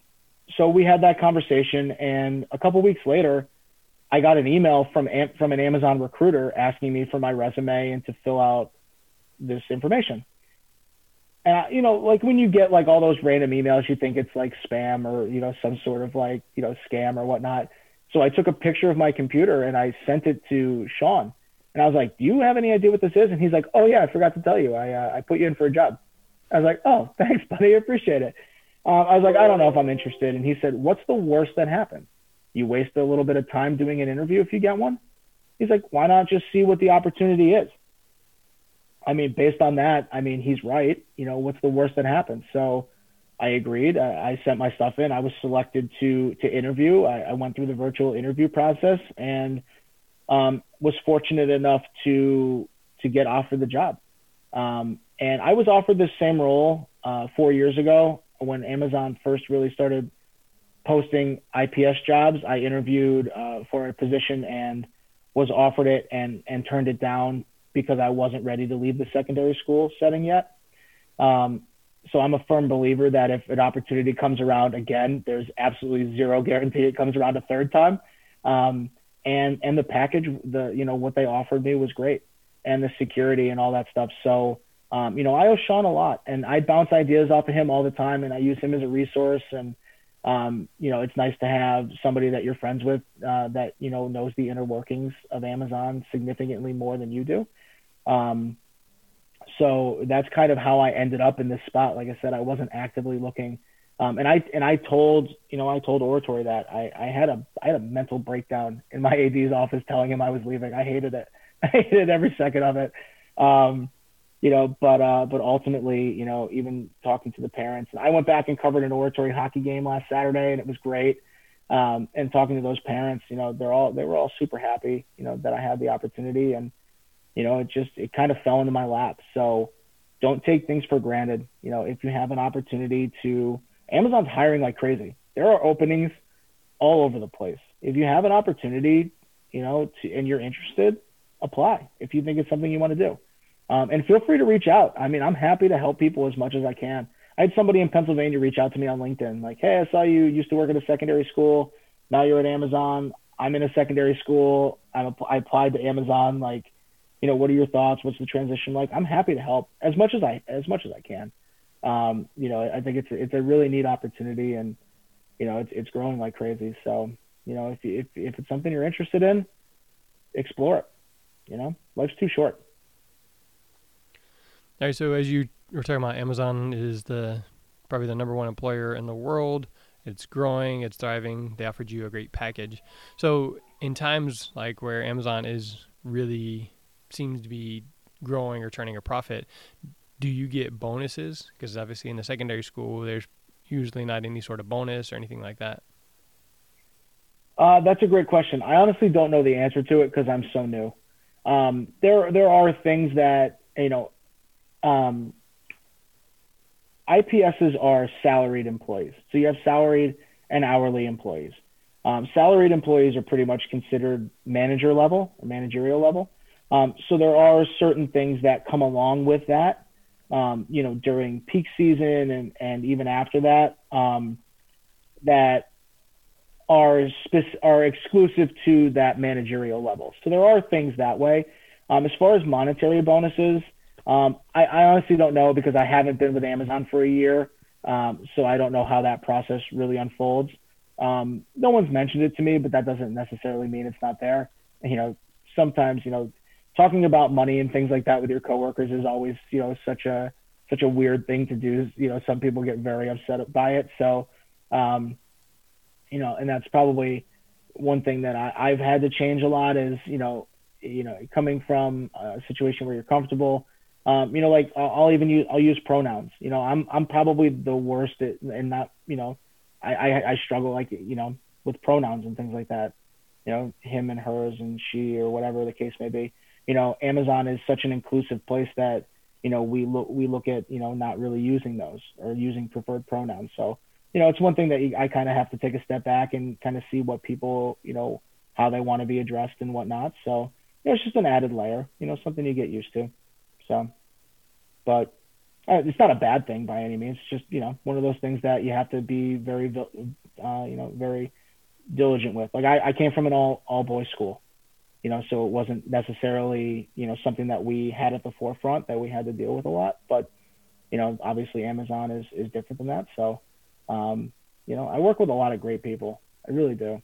so we had that conversation. And a couple weeks later, I got an email from from an Amazon recruiter asking me for my resume and to fill out this information. And you know, like when you get like all those random emails, you think it's like spam or you know some sort of like you know scam or whatnot. So I took a picture of my computer and I sent it to Sean, and I was like, "Do you have any idea what this is?" And he's like, "Oh yeah, I forgot to tell you. I uh, I put you in for a job." I was like, "Oh, [LAUGHS] thanks, buddy. I appreciate it." Um, I was like, "I don't know if I'm interested." And he said, "What's the worst that happened? You waste a little bit of time doing an interview if you get one." He's like, "Why not just see what the opportunity is?" I mean, based on that, I mean, he's right. You know, what's the worst that happens? So I agreed. I, I sent my stuff in. I was selected to to interview. I, I went through the virtual interview process and um, was fortunate enough to to get offered the job. Um, and I was offered this same role uh, four years ago when Amazon first really started posting IPS jobs. I interviewed uh, for a position and was offered it and and turned it down because I wasn't ready to leave the secondary school setting yet. Um, so I'm a firm believer that if an opportunity comes around again, there's absolutely zero guarantee it comes around a third time. Um, and and the package, the you know what they offered me was great, and the security and all that stuff. So um, you know I owe Sean a lot, and I bounce ideas off of him all the time, and I use him as a resource. And um, you know it's nice to have somebody that you're friends with uh, that you know knows the inner workings of Amazon significantly more than you do. Um, so that's kind of how I ended up in this spot. Like I said, I wasn't actively looking. Um, and I and I told you know I told Oratory that I, I had a I had a mental breakdown in my [LAUGHS] AD's office telling him I was leaving. I hated it. [LAUGHS] I hated every second of it. Um, you know, but uh, but ultimately, you know, even talking to the parents, and I went back and covered an Oratory hockey game last Saturday, and it was great. Um, and talking to those parents, you know, they're all they were all super happy, you know, that I had the opportunity, and you know, it just it kind of fell into my lap. So don't take things for granted. You know, if you have an opportunity to Amazon's hiring like crazy. There are openings all over the place. If you have an opportunity, you know, to, and you're interested, apply if you think it's something you want to do. Um, and feel free to reach out. I mean, I'm happy to help people as much as I can. I had somebody in Pennsylvania reach out to me on LinkedIn, like, "Hey, I saw you used to work at a secondary school. Now you're at Amazon. I'm in a secondary school. I'm, I applied to Amazon. Like, you know, what are your thoughts? What's the transition like? I'm happy to help as much as I as much as I can. Um, you know, I think it's it's a really neat opportunity, and you know, it's it's growing like crazy. So, you know, if if if it's something you're interested in, explore it. You know, life's too short. All right. So as you were talking about, Amazon is the probably the number one employer in the world. It's growing. It's thriving. They offered you a great package. So in times like where Amazon is really seems to be growing or turning a profit, do you get bonuses? Because obviously in the secondary school, there's usually not any sort of bonus or anything like that. Uh, that's a great question. I honestly don't know the answer to it because I'm so new. Um, there, there are things that you know. Um, IPSs are salaried employees, so you have salaried and hourly employees. Um, salaried employees are pretty much considered manager level or managerial level. Um, so there are certain things that come along with that, um, you know, during peak season and, and even after that, um, that are spec- are exclusive to that managerial level. So there are things that way. Um, as far as monetary bonuses, um, I, I, honestly don't know because I haven't been with Amazon for a year, um, so I don't know how that process really unfolds. No one's mentioned it to me, but that doesn't necessarily mean it's not there. You know, sometimes you know, talking about money and things like that with your coworkers is always you know such a such a weird thing to do. You know, some people get very upset by it. So, um, you know, and that's probably one thing that I, I've had to change a lot is you know, you know, coming from a situation where you're comfortable um, you know, like I'll even use I'll use pronouns. You know, I'm I'm probably the worst at and not you know, I, I I struggle like you know with pronouns and things like that. You know, him and hers and she or whatever the case may be. You know, Amazon is such an inclusive place that you know we look we look at you know not really using those or using preferred pronouns. So you know, it's one thing that I kind of have to take a step back and kind of see what people you know how they want to be addressed and whatnot. So you know, it's just an added layer. You know, something you get used to. So, but uh, it's not a bad thing by any means. It's just you know one of those things that you have to be very uh, you know very diligent with. Like I, I came from an all all boys school, you know, so it wasn't necessarily you know something that we had at the forefront that we had to deal with a lot. But you know, obviously Amazon is is different than that. So, um, you know, I work with a lot of great people. I really do.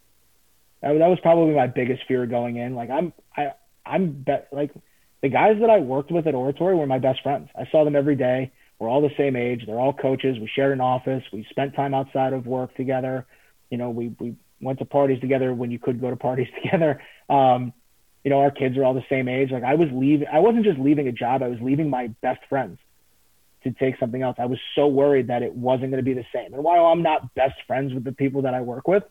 That, that was probably my biggest fear going in. Like I'm I I'm bet like the guys that I worked with at Oratory were my best friends. I saw them every day. We're all the same age. They're all coaches. We shared an office. We spent time outside of work together. You know, we we went to parties together when you could go to parties [LAUGHS] together. Um, you know, our kids are all the same age. Like I was leaving. I wasn't just leaving a job. I was leaving my best friends to take something else. I was so worried that it wasn't going to be the same. And while I'm not best friends with the people that I work with,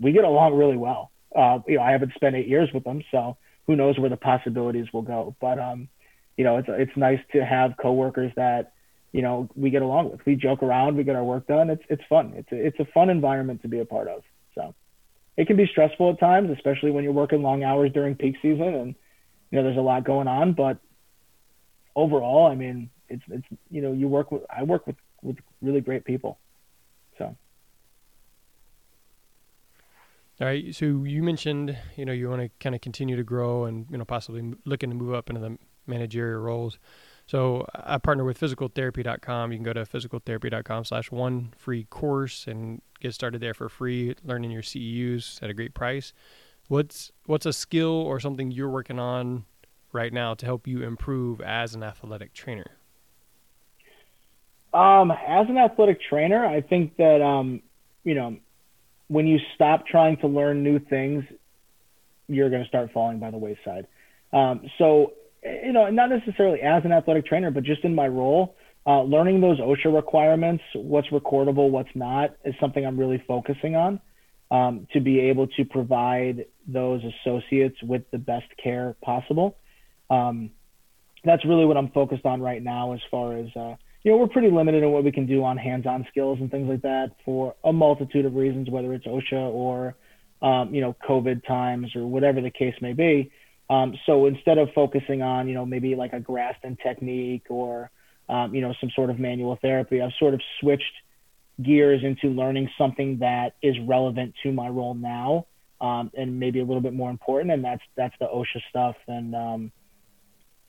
we get along really well. Uh, you know, I haven't spent eight years with them, so who knows where the possibilities will go. But um, you know, it's it's nice to have coworkers that you know we get along with. We joke around, we get our work done. It's it's fun. It's a, it's a fun environment to be a part of. So it can be stressful at times, especially when you're working long hours during peak season and you know there's a lot going on. But overall, I mean, it's it's you know you work with I work with with really great people. So. All right. So you mentioned, you know, you want to kind of continue to grow and, you know, possibly looking to move up into the managerial roles. So I partner with physicaltherapy.com. You can go to physicaltherapy.com slash one free course and get started there for free, learning your CEUs at a great price. What's what's a skill or something you're working on right now to help you improve as an athletic trainer? Um, as an athletic trainer, I think that um, you know, when you stop trying to learn new things, you're going to start falling by the wayside. Um, so, you know, not necessarily as an athletic trainer, but just in my role, uh, learning those OSHA requirements, what's recordable, what's not, is something I'm really focusing on um, to be able to provide those associates with the best care possible. Um, that's really what I'm focused on right now as far as uh, you know, we're pretty limited in what we can do on hands-on skills and things like that for a multitude of reasons, whether it's OSHA or, um, you know, COVID times or whatever the case may be. Um, so instead of focusing on, you know, maybe like a Graston technique or, um, you know, some sort of manual therapy, I've sort of switched gears into learning something that is relevant to my role now um, and maybe a little bit more important, and that's that's the OSHA stuff and um,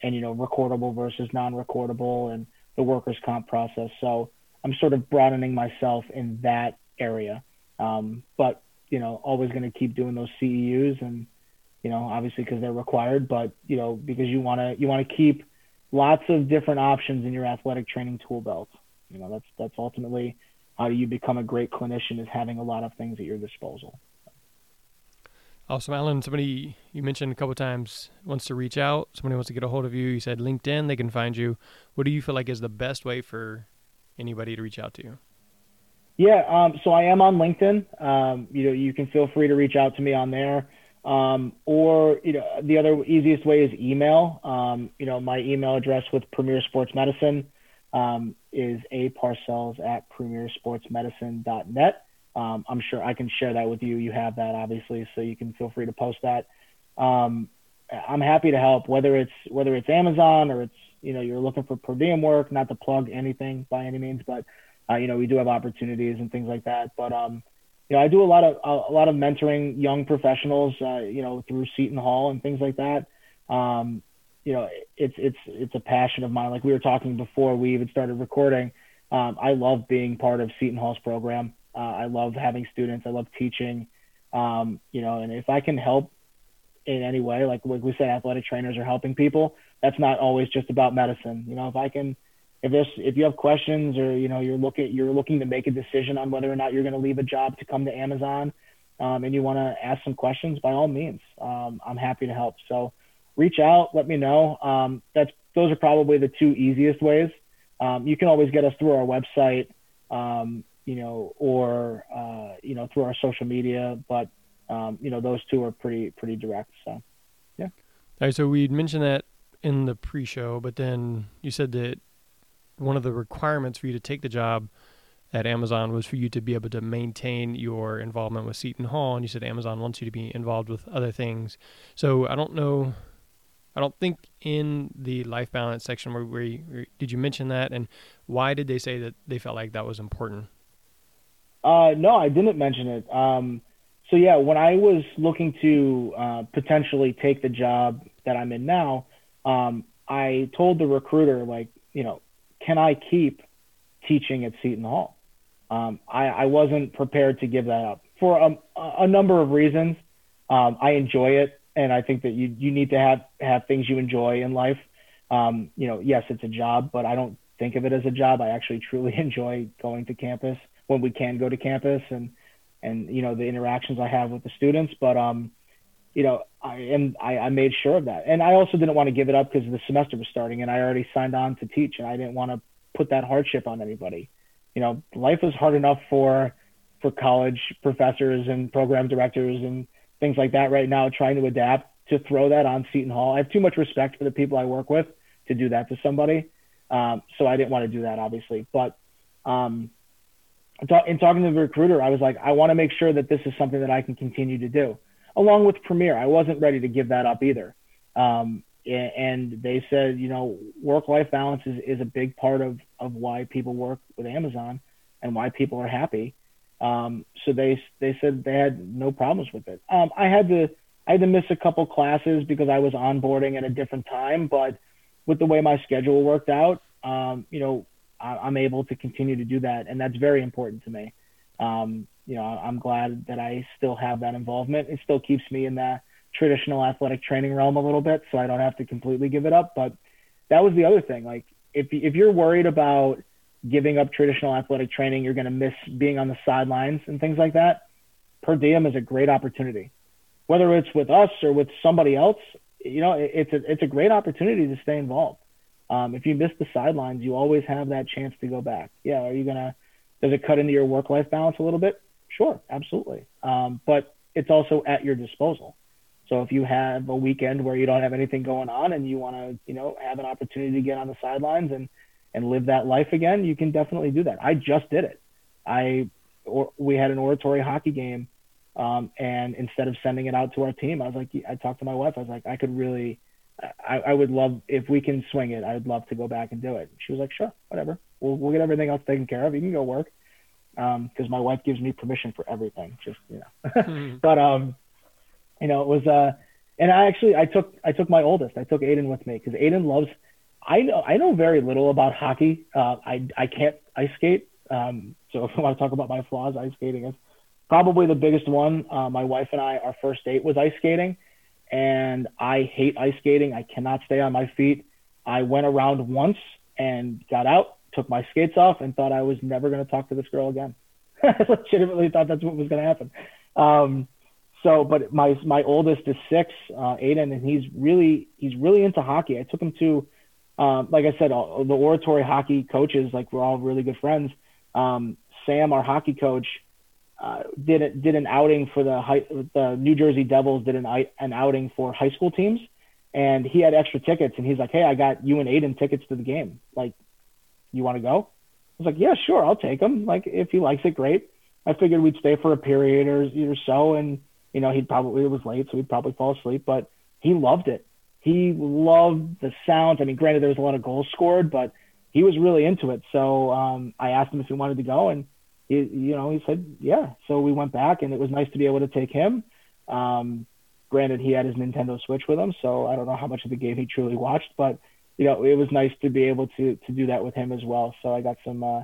and you know, recordable versus non-recordable and the workers' comp process. So I'm sort of broadening myself in that area. Um, but you know, always going to keep doing those CEUs, and you know, obviously because they're required, but you know, because you want to you want to keep lots of different options in your athletic training tool belt. You know, that's that's ultimately how do you become a great clinician is having a lot of things at your disposal. Awesome, Alan. Somebody you mentioned a couple times wants to reach out. Somebody wants to get a hold of you. You said LinkedIn. They can find you. What do you feel like is the best way for anybody to reach out to you? Yeah, um, so I am on LinkedIn. Um, you know, you can feel free to reach out to me on there. Um, or you know, the other easiest way is email. Um, you know, my email address with Premier Sports Medicine um, is a parcells at premiersportsmedicine.net. Um, I'm sure I can share that with you. You have that obviously, so you can feel free to post that. Um, I'm happy to help, whether it's whether it's Amazon or it's you know you're looking for per diem work. Not to plug anything by any means, but uh, you know we do have opportunities and things like that. But um, you know I do a lot of a, lot of mentoring young professionals, uh, you know through Seton Hall and things like that. Um, you know it's it's it's a passion of mine. Like we were talking before we even started recording. Um, I love being part of Seton Hall's program. Uh, I love having students. I love teaching. Um, you know, and if I can help in any way, like, like we said, athletic trainers are helping people. That's not always just about medicine. You know, if I can, if this, if you have questions or you know you're looking you're looking to make a decision on whether or not you're going to leave a job to come to Amazon, um, and you want to ask some questions, by all means, um, I'm happy to help. So reach out, let me know. Um, that's those are probably the two easiest ways. Um, you can always get us through our website, um, you know, or uh, you know through our social media, but um, you know, those two are pretty pretty direct. So, yeah. All right. So we mentioned that in the pre-show, but then you said that one of the requirements for you to take the job at Amazon was for you to be able to maintain your involvement with Seton Hall, and you said Amazon wants you to be involved with other things. So I don't know. I don't think in the life balance section where, did you mention that, and why did they say that they felt like that was important? Uh, no, I didn't mention it. Um, so yeah, when I was looking to uh, potentially take the job that I'm in now, um, I told the recruiter like, you know, can I keep teaching at Seton Hall? Um, I, I wasn't prepared to give that up for a, a number of reasons. Um, I enjoy it, and I think that you you need to have have things you enjoy in life. Um, you know, yes, it's a job, but I don't think of it as a job. I actually truly [LAUGHS] enjoy going to campus when we can go to campus and and you know the interactions I have with the students. But um, you know, I am I, I made sure of that, and I also didn't want to give it up because the semester was starting, and I already signed on to teach, and I didn't want to put that hardship on anybody. You know, life is hard enough for for college professors and program directors and things like that right now, trying to adapt to throw that on Seton Hall. I have too much respect for the people I work with to do that to somebody. Um, so I didn't want to do that, obviously. But um, in talking to the recruiter, I was like, I want to make sure that this is something that I can continue to do, along with Premier. I wasn't ready to give that up either. Um, and they said, you know, work-life balance is, is a big part of, of why people work with Amazon and why people are happy. Um, so they they said they had no problems with it. Um, I had to I had to miss a couple classes because I was onboarding at a different time, but with the way my schedule worked out, um, you know, I'm able to continue to do that, and that's very important to me. Um, you know, I'm glad that I still have that involvement. It still keeps me in that traditional athletic training realm a little bit, so I don't have to completely give it up. But that was the other thing. Like, if if you're worried about giving up traditional athletic training, you're going to miss being on the sidelines and things like that. Per diem is a great opportunity, whether it's with us or with somebody else. You know, it's a it's a great opportunity to stay involved. Um, if you miss the sidelines, you always have that chance to go back. Yeah, are you gonna? Does it cut into your work-life balance a little bit? Sure, absolutely. Um, but it's also at your disposal. So if you have a weekend where you don't have anything going on and you want to, you know, have an opportunity to get on the sidelines and and live that life again, you can definitely do that. I just did it. I or, we had an oratory hockey game, um, and instead of sending it out to our team, I was like, I talked to my wife. I was like, I could really I, I would love if we can swing it. I would love to go back and do it. She was like, sure, whatever. We'll we'll get everything else taken care of. You can go work. Um, because my wife gives me permission for everything. Just you know, [LAUGHS] mm. but um, you know, it was uh, and I actually I took I took my oldest. I took Aiden with me because Aiden loves. I know I know very little about hockey. Uh, I I can't ice skate. Um, so [LAUGHS] if I want to talk about my flaws, ice skating is probably the biggest one. Uh, my wife and I, our first date was ice skating and I hate ice skating. I cannot stay on my feet. I went around once and got out, took my skates off, and thought I was never going to talk to this girl again. [LAUGHS] I legitimately thought that's what was going to happen. Um, so, but my my oldest is six, uh, Aiden, and he's really he's really into hockey. I took him to, um, like I said, all, the oratory hockey coaches, like we're all really good friends. Um, Sam, our hockey coach, uh, did it, did an outing for the high, the New Jersey Devils did an an outing for high school teams, and he had extra tickets, and he's like, "Hey, I got you and Aiden tickets to the game. Like, you want to go?" I was like, "Yeah, sure, I'll take him. Like, if he likes it, great." I figured we'd stay for a period or, or so, and you know, he'd probably it was late, so he'd probably fall asleep, but he loved it. He loved the sounds. I mean, granted, there was a lot of goals scored, but he was really into it. So um, I asked him if he wanted to go, and he, you know, he said, yeah. So we went back, and it was nice to be able to take him. Um, granted, he had his Nintendo Switch with him, so I don't know how much of the game he truly watched, but you know, it was nice to be able to to do that with him as well. So I got some uh,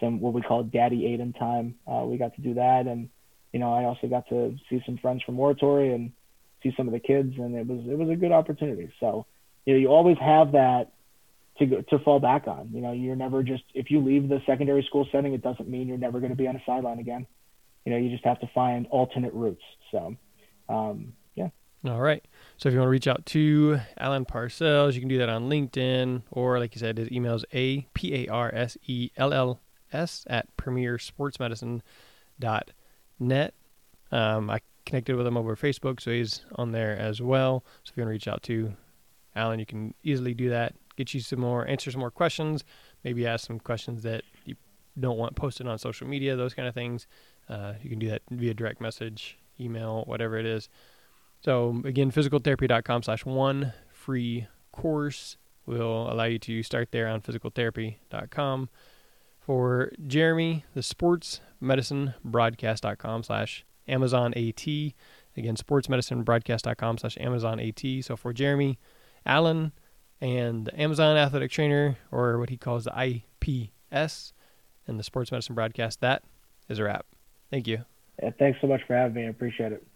some what we call Daddy Aiden time. Uh, we got to do that, and you know, I also got to see some friends from Oratory and see some of the kids, and it was it was a good opportunity. So you know, you always have that to go, to fall back on. You know, you're never just if you leave the secondary school setting, it doesn't mean you're never going to be on a sideline again. You know, you just have to find alternate routes. So, um, yeah. All right. So if you want to reach out to Alan Parsells, you can do that on LinkedIn or, like you said, his email is a p a r s e l l s at premiersportsmedicine.net. Um, I connected with him over Facebook, so he's on there as well. So if you want to reach out to Alan, you can easily do that. Get you some more, answer some more questions. Maybe ask some questions that you don't want posted on social media, those kind of things. Uh, you can do that via direct message, email, whatever it is. So again, physicaltherapy.com slash one free course will allow you to start there on physicaltherapy.com. For Jeremy, the sports medicine broadcast.com slash Amazon AT. Again, sportsmedicinebroadcast.com slash Amazon AT. So for Jeremy, Alan, and the Amazon athletic trainer, or what he calls the IPS, and the sports medicine broadcast, that is a wrap. Thank you. Yeah, thanks so much for having me. I appreciate it.